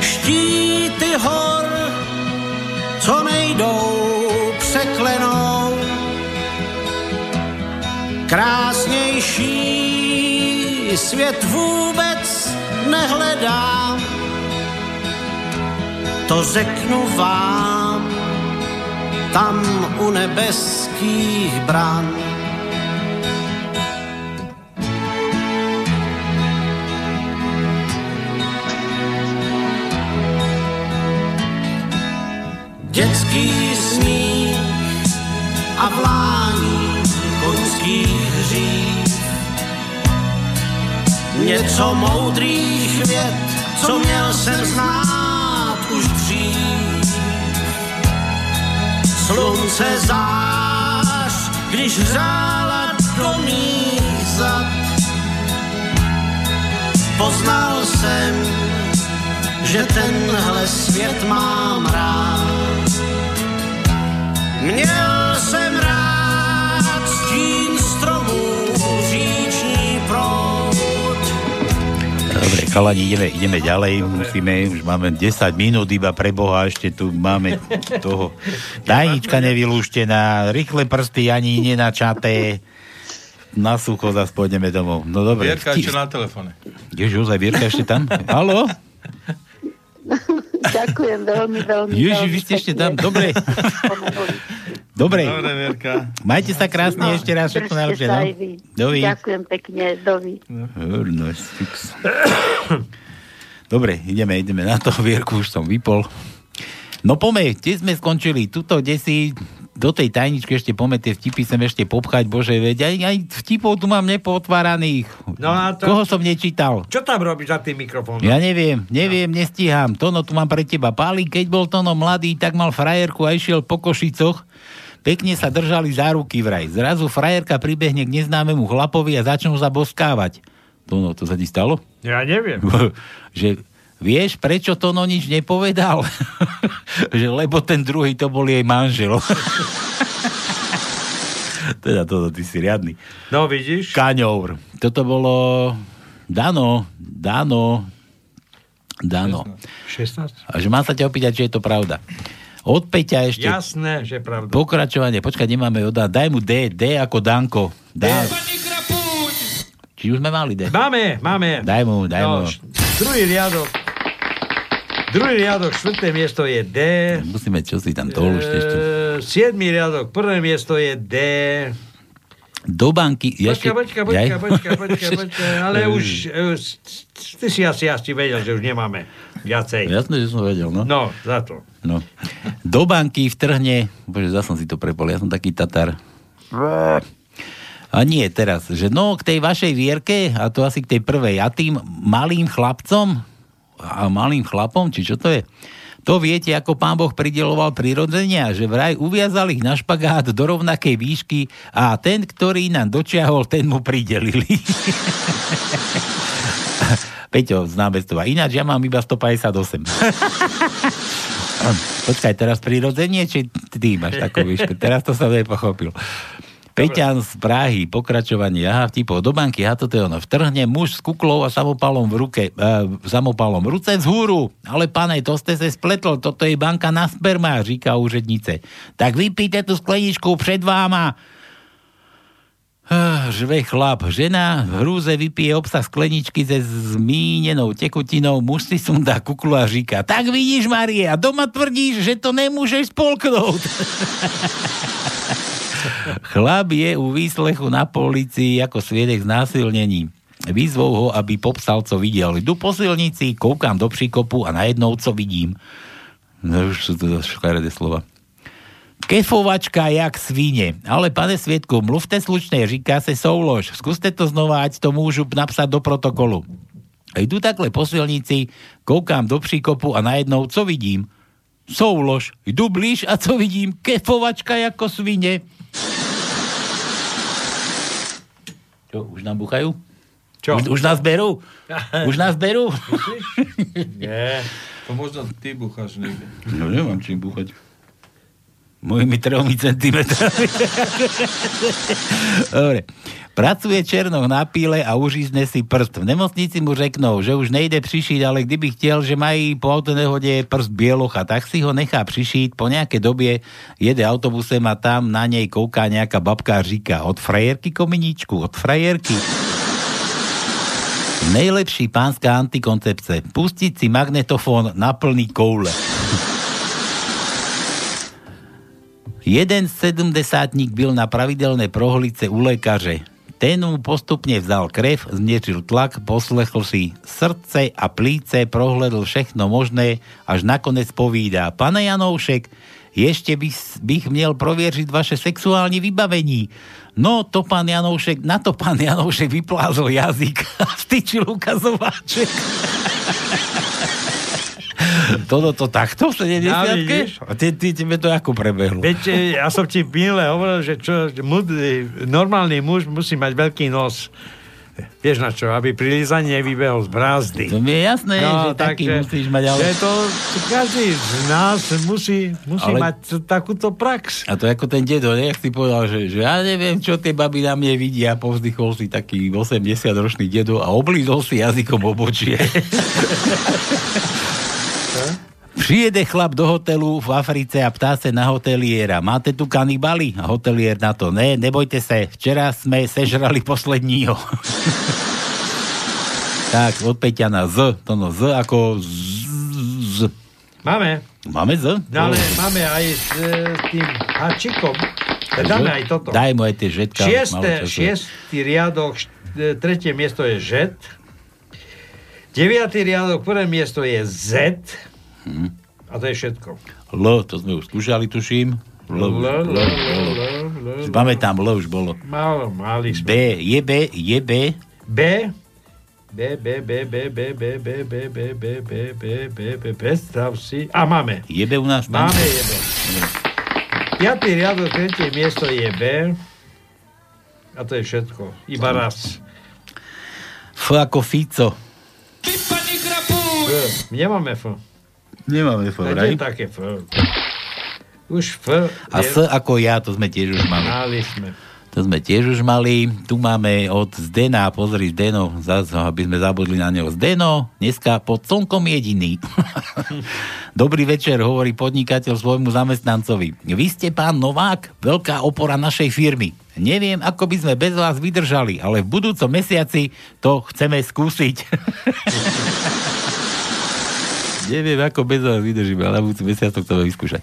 štíty hor, co nejdou překlenout. Krásnější svět vůbec nehledám, to řeknu vám, tam u nebeských bran. Dětský smích a vlání koňských hřích. Něco moudrých věd, co měl jsem znát Slunce zář, když hřála do mých zad. Poznal jsem, že tenhle svět mám rád. Měl jsem rád Dobre, chalani, ideme, ideme ďalej, musíme, už máme 10 minút iba pre Boha, ešte tu máme toho tajnička nevylúštená, rýchle prsty ani nenačaté, na sucho zase pôjdeme domov. No dobre. Vierka ešte na telefóne. Ježiš, ozaj Vierka ešte tam? Haló? Ďakujem veľmi, veľmi. Ježiš, veľmi vy ste ešte tam, dobre. Dobre. Dobre, Vierka. Majte sa krásne ešte raz, všetko najlepšie. No? Dovi. Ďakujem pekne, dovi. No. Dobre, ideme, ideme na to. Vierku už som vypol. No pome, kde sme skončili? Tuto, kde si do tej tajničky ešte pome tie vtipy sem ešte popchať, bože, veď aj, aj vtipov tu mám nepotváraných. No a to- Koho som nečítal? Čo tam robíš za tým mikrofónom? Ja neviem, neviem, nestíham. Tono, tu mám pre teba. Páli, keď bol Tono mladý, tak mal frajerku a išiel po Košicoch. Pekne sa držali za ruky vraj. Zrazu frajerka pribehne k neznámemu chlapovi a začnú sa boskávať. Tono, to sa ti stalo? Ja neviem. že vieš, prečo Tono nič nepovedal? že lebo ten druhý to bol jej manžel. teda toto, ty si riadny. No vidíš? Kaňour. Toto bolo Dano, Dano, Dano. 16? A že mám sa ťa opýtať, či je to pravda. Od Peťa ešte Jasné, že pravda. pokračovanie. Počkaj, nemáme od. Daj mu D, D ako Danko. Dá. Či už sme mali D? Máme, máme. Daj mu, daj mu. No, š- druhý riadok. Druhý riadok, štvrté miesto je D. Musíme čo si tam dolušte ešte. E, siedmý riadok, prvé miesto je D. Do banky... počkaj, počkaj, Jaj. počkaj, počkaj, počkaj, ale už, e, s- ty si asi, asi vedel, že už nemáme viacej. Jasné, že som vedel, no. No, za to. No. Do banky vtrhne, bože, zase som si to prepol, ja som taký tatar. A nie teraz, že no k tej vašej vierke, a to asi k tej prvej, a tým malým chlapcom, a malým chlapom, či čo to je, to viete, ako pán Boh prideloval prirodzenia, že vraj uviazal ich na špagát do rovnakej výšky a ten, ktorý nám dočiahol, ten mu pridelili. Peťo z námestova. Ináč ja mám iba 158. Počkaj, teraz prirodzenie, či ty máš takú výšku? Teraz to som nepochopil. Peťan z Prahy, pokračovanie, aha, vtipov do banky, aha, toto je ono. Vtrhne muž s kuklou a samopalom v ruke, e, samopalom ruce vzhúru. Ale pane, to ste sa spletol, toto je banka na sperma, říká úřednice. Tak vypíte tú skleničku před váma. Ah, Žve chlap, žena v hrúze vypije obsah skleničky se zmínenou tekutinou, muž si sundá kuklu a říká, tak vidíš, Marie, a doma tvrdíš, že to nemôžeš spolknúť. Chlap je u výslechu na policii ako sviedek znásilnení. Vyzvou ho, aby popsal, co videl. Jdu po silnici, koukám do příkopu a najednou, co vidím. No už sú to škaredé slova. Kefovačka jak svíne. Ale pane Svietku, mluvte slučne, říká se soulož. Skúste to znova, ať to môžu napsať do protokolu. A jdu takhle po silnici, koukám do příkopu a najednou, co vidím? Soulož. Jdu blíž a co vidím? Kefovačka jako svine. Čo, už nám buchajú? Čo? Už, už nás berú? Už nás berú? Nie. To možno ty bucháš niekde. No nemám čím búchať. Mojimi tromi centimetrami. Dobre. Pracuje Černoch na píle a užízne si prst. V nemocnici mu řeknou, že už nejde přišít, ale kdyby chtěl, že mají po autonehode prst bielocha, tak si ho nechá přišít. Po nejaké době jede autobusem a tam na nej kouká nejaká babka a říká od frajerky kominičku, od frajerky. Nejlepší pánska antikoncepce. Pustiť si magnetofón na plný koule. Jeden sedmdesátnik byl na pravidelné prohlice u lékaře. Ten mu postupne vzal krev, zniečil tlak, poslechl si srdce a plíce, prohledl všechno možné, až nakonec povídá. Pane Janoušek, ešte by, bych měl provieřiť vaše sexuálne vybavení. No, to pán Janoušek, na to pán Janoušek vyplázol jazyk a vtyčil ukazováček. Toto to takto v 70 Ja, vidíš? A ty, ty, tebe to ako prebehlo? Veď, e, ja som ti minule hovoril, že čo, že múdry, normálny muž musí mať veľký nos. Vieš na čo? Aby pri lízaní nevybehol z brázdy. To mi je jasné, No, že taký takže- musíš mať, ale... Že to každý z nás musí, musí Ale- mať takúto prax. A to ako ten dedo, ne? Jak si povedal, že, že ja neviem, čo tie baby na mne vidia. Povzdychol si taký 80-ročný dedo a oblízol si jazykom obočie. Přijede chlap do hotelu v Africe a ptá sa na hoteliera. Máte tu kanibali? A hotelier na to. Ne, nebojte sa, včera sme sežrali posledního. tak, od Peťana Z. To no, Z ako z, z. Máme. Máme Z? Ale máme aj s, e, tým hačikom. Dáme aj toto. Daj mu aj tie žetka. času. šiestý riadok, e, tretie miesto je žet. Deviatý riadok, prvé miesto je Z. Hm. A to je všetko. L, to sme už skúšali, tuším. L, L, L, L, L. L, Si Pamätám, L už bolo. Málo, mali sme. B, je B, je B. B. B, B, B, B, B, B, B, B, B, B, B, B, B, B, B, predstav si. A máme. Je B u nás? tam? Máme je B. Piatý riadok, tretie miesto je B. A to je všetko. Iba raz. F ako Fico. Nemáme F. Nemáme F, vraj? je také F. Už F. A S ako ja, to sme tiež už mali. Mali sme. To sme tiež už mali. Tu máme od Zdena, pozri Zdeno, zás, aby sme zabudli na neho. Zdeno, dneska pod slnkom jediný. Dobrý večer, hovorí podnikateľ svojmu zamestnancovi. Vy ste pán Novák, veľká opora našej firmy. Neviem, ako by sme bez vás vydržali, ale v budúcom mesiaci to chceme skúsiť. Neviem, ako bez vás vydržím, ale budúci mesiac to chceme vyskúšať.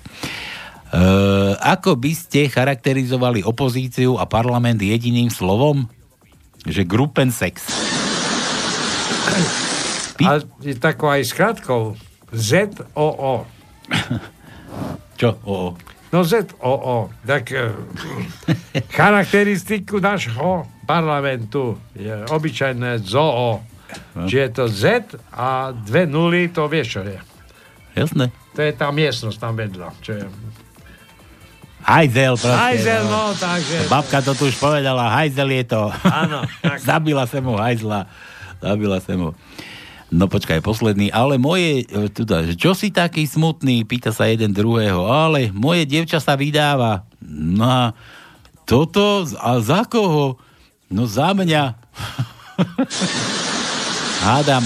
Uh, ako by ste charakterizovali opozíciu a parlament jediným slovom? Že grupensex. A je takou aj skratkou. Z-O-O. Čo? O. No Z-O-O. Tak e, charakteristiku nášho parlamentu je obyčajné ZOO. No. Čiže je to Z a dve nuly, to vieš, čo je. Jasné. To je tá miestnosť tam vedľa. Čo je. Hajzel proste. Hajzel, no, takže... Babka to tu už povedala, hajzel je to. Áno. Zabila sa mu hajzla. Zabila sa mu. No počkaj, posledný. Ale moje, teda, čo si taký smutný, pýta sa jeden druhého. Ale moje dievča sa vydáva. No a toto, a za koho? No za mňa. Hádam,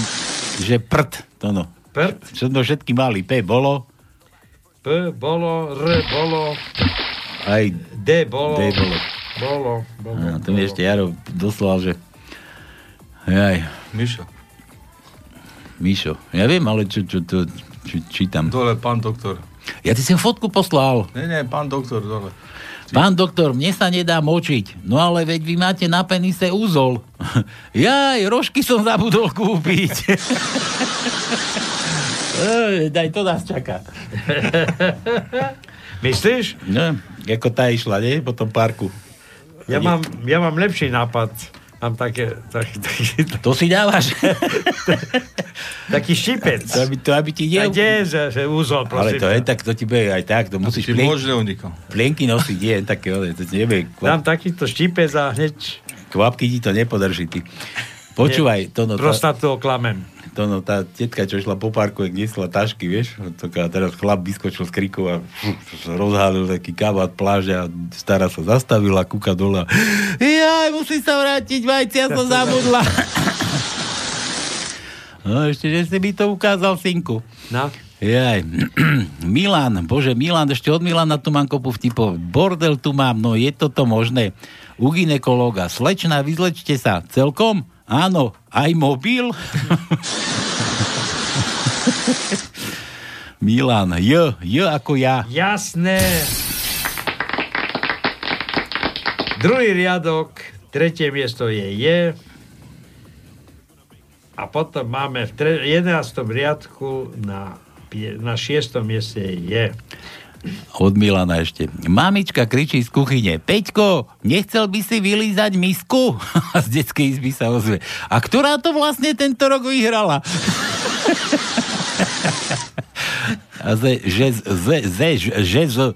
že prd. To no. Prd? Čo sme všetky mali? P bolo. P bolo, R bolo, Aj D bolo. D bolo. Bolo, bolo. A to mi ešte Jaro doslal, že... Jaj. Mišo. Mišo. Ja viem, ale čo, čo to čítam. Dole, pán doktor. Ja ty som fotku poslal. Nie, nie, pán doktor, dole. Pán doktor, mne sa nedá močiť. No ale veď vy máte na penise úzol. Jaj, rožky som zabudol kúpiť. Daj, to nás čaká. Myslíš? No, ako tá išla, nie? Po tom parku. Ja mám, ja mám lepší nápad. Mám také, tak, taký, To si dávaš? taký šipec. To aby, to aby ti nie... Tak je, že, že úzol, Ale prosím. to je tak, to ti bude aj tak, to musíš plien- plienky nosiť, nie, také, ale to ti nebude, Dám kvap, takýto štípec a hneď kvapky ti to nepodrží, ty. Počúvaj, to no, prostatu oklamem. To no, tá tetka, čo išla po parku, jak nesla tašky, vieš, a teraz chlap vyskočil z kriku a fú, rozhálil taký kabát pláže a stará sa zastavila, kúka dole a jaj, musí sa vrátiť, vajcia som zabudla. No ešte, že si mi to ukázal, synku. No. Jaj. Milan, bože, Milan, ešte od Milana tu mám kopu vtipov. Bordel tu mám, no je toto možné. U ginekológa. Slečna, vyzlečte sa. Celkom? Áno. Aj mobil? Milan, J, J ako ja. Jasné. Druhý riadok, tretie miesto je je. A potom máme v tre- 11. riadku na, na 6. mieste je je. Od Milana ešte. Mamička kričí z kuchyne. Peťko, nechcel by si vylízať misku? A z detskej izby sa ozve. A ktorá to vlastne tento rok vyhrala? A ze, že, ze, ze, že, že,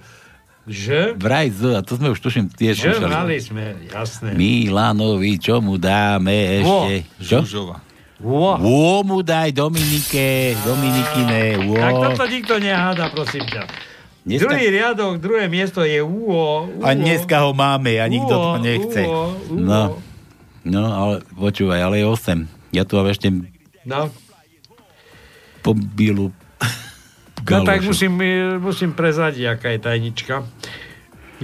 Že? vraj z, a to sme už tuším tiež Že skúšali. mali sme, jasné. Milanovi, čo mu dáme ešte? Čo? Žužova. Wo. Wo mu daj Dominike, Dominikine, wo. Tak toto nikto neháda, prosím ťa. Dneska- Druhý riadok, druhé miesto je UO. UO. A dneska ho máme a nikto to nechce. uo, uo. No, no, ale počúvaj, ale je 8. Ja tu mám ešte No, po no tak musím, musím prezadiť, aká je tajnička.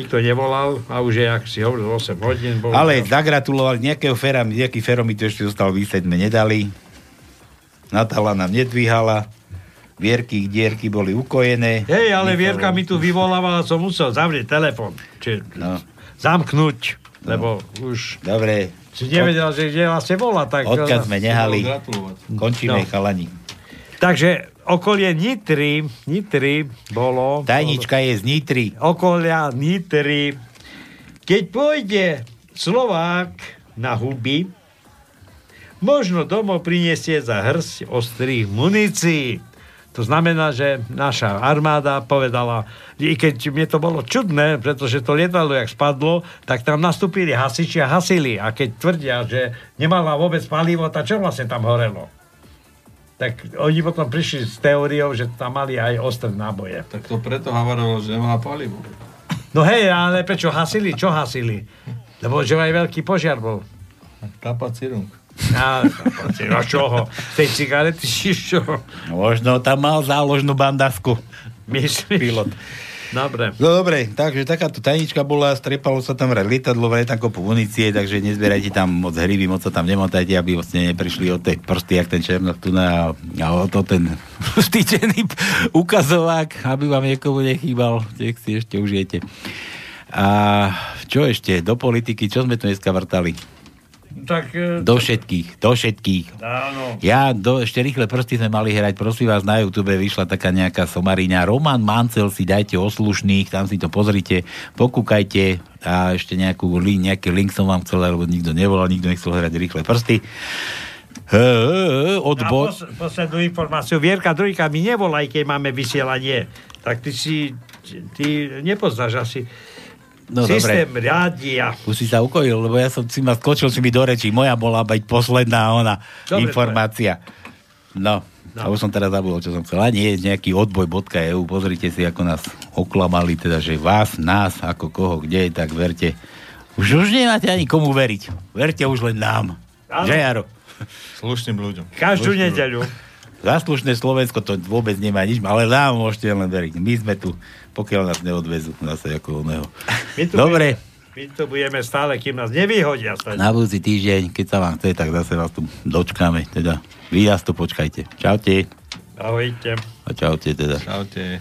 Nikto nevolal a už je, ak si hovoril, 8 hodín. Bol Ale zagratulovali nejakého fera, nejaký fero mi to ešte zostal vysieť, sme nedali. Natala nám nedvíhala. Vierky, dierky boli ukojené. Hej, ale Vierka mi tu vyvolávala, som musel zavrieť telefon. Či No. zamknúť, lebo už Dobre, si nevedel, že kde vlastne volá. Tak, odkiaľ sme nehali. Končíme, No. chalani. Takže okolie Nitry, Nitry bolo... Tajnička je z Nitry. Okolia Nitry. Keď pôjde Slovák na huby, možno domov priniesie za hrsť ostrých munícií. To znamená, že naša armáda povedala, i keď mne to bolo čudné, pretože to lietadlo, jak spadlo, tak tam nastúpili hasiči a hasili. A keď tvrdia, že nemala vôbec palivo, tak čo vlastne tam horelo? Tak oni potom prišli s teóriou, že tam mali aj ostré náboje. Tak to preto havarovalo, že nemá palivo. No hej, ale prečo hasili? Čo hasili? Lebo že aj veľký požiar bol. Kapacirung. A, a čoho? Tej cigarety, či čo? Možno tam mal záložnú bandasku. Myslíš? Pilot. Dobre. No dobre, takže takáto tajnička bola, strepalo sa tam vrať lietadlo, vraj tam kopu munície, takže nezbierajte tam moc hryby, moc sa tam nemotajte, aby vlastne neprišli od tej prsty, jak ten černok tu na, a o to ten stýčený ukazovák, aby vám niekomu nechýbal, nech si ešte užijete. A čo ešte? Do politiky, čo sme tu dneska vrtali? Tak, e, Do všetkých, do všetkých. Áno. Ja, do, ešte rýchle prsty sme mali hrať, prosím vás, na YouTube vyšla taká nejaká somarina. Roman Mancel si dajte oslušných, tam si to pozrite, pokúkajte a ešte nejakú, nejaký link som vám chcel, lebo nikto nevolal, nikto nechcel hrať rýchle prsty. He, he, he, A odbo- pos, poslednú informáciu. Vierka Drujka, my nevolaj, keď máme vysielanie. Tak ty si, ty nepoznáš asi No, systém rádia. Už si sa ukojil, lebo ja som si ma skočil si mi do rečí. Moja bola byť posledná ona Dobre, informácia. No, No. a už som teraz zabudol, čo som chcel. A nie, nejaký odboj.eu, pozrite si, ako nás oklamali, teda, že vás, nás, ako koho, kde, tak verte. Už, už nemáte ani komu veriť. Verte už len nám. Áno. Že, Jaro? Slušným ľuďom. Každú Slušným nedeľu. Zaslušné Slovensko to vôbec nemá nič, ale nám môžete len veriť. My sme tu, pokiaľ nás neodvezú zase ako oného. Dobre. Budeme, my tu budeme stále, kým nás nevyhodia. Sa. Na budúci týždeň, keď sa vám chce, tak zase vás tu dočkáme. Teda vy nás tu počkajte. Čaute. Ahojte. A čaute teda. Čaute.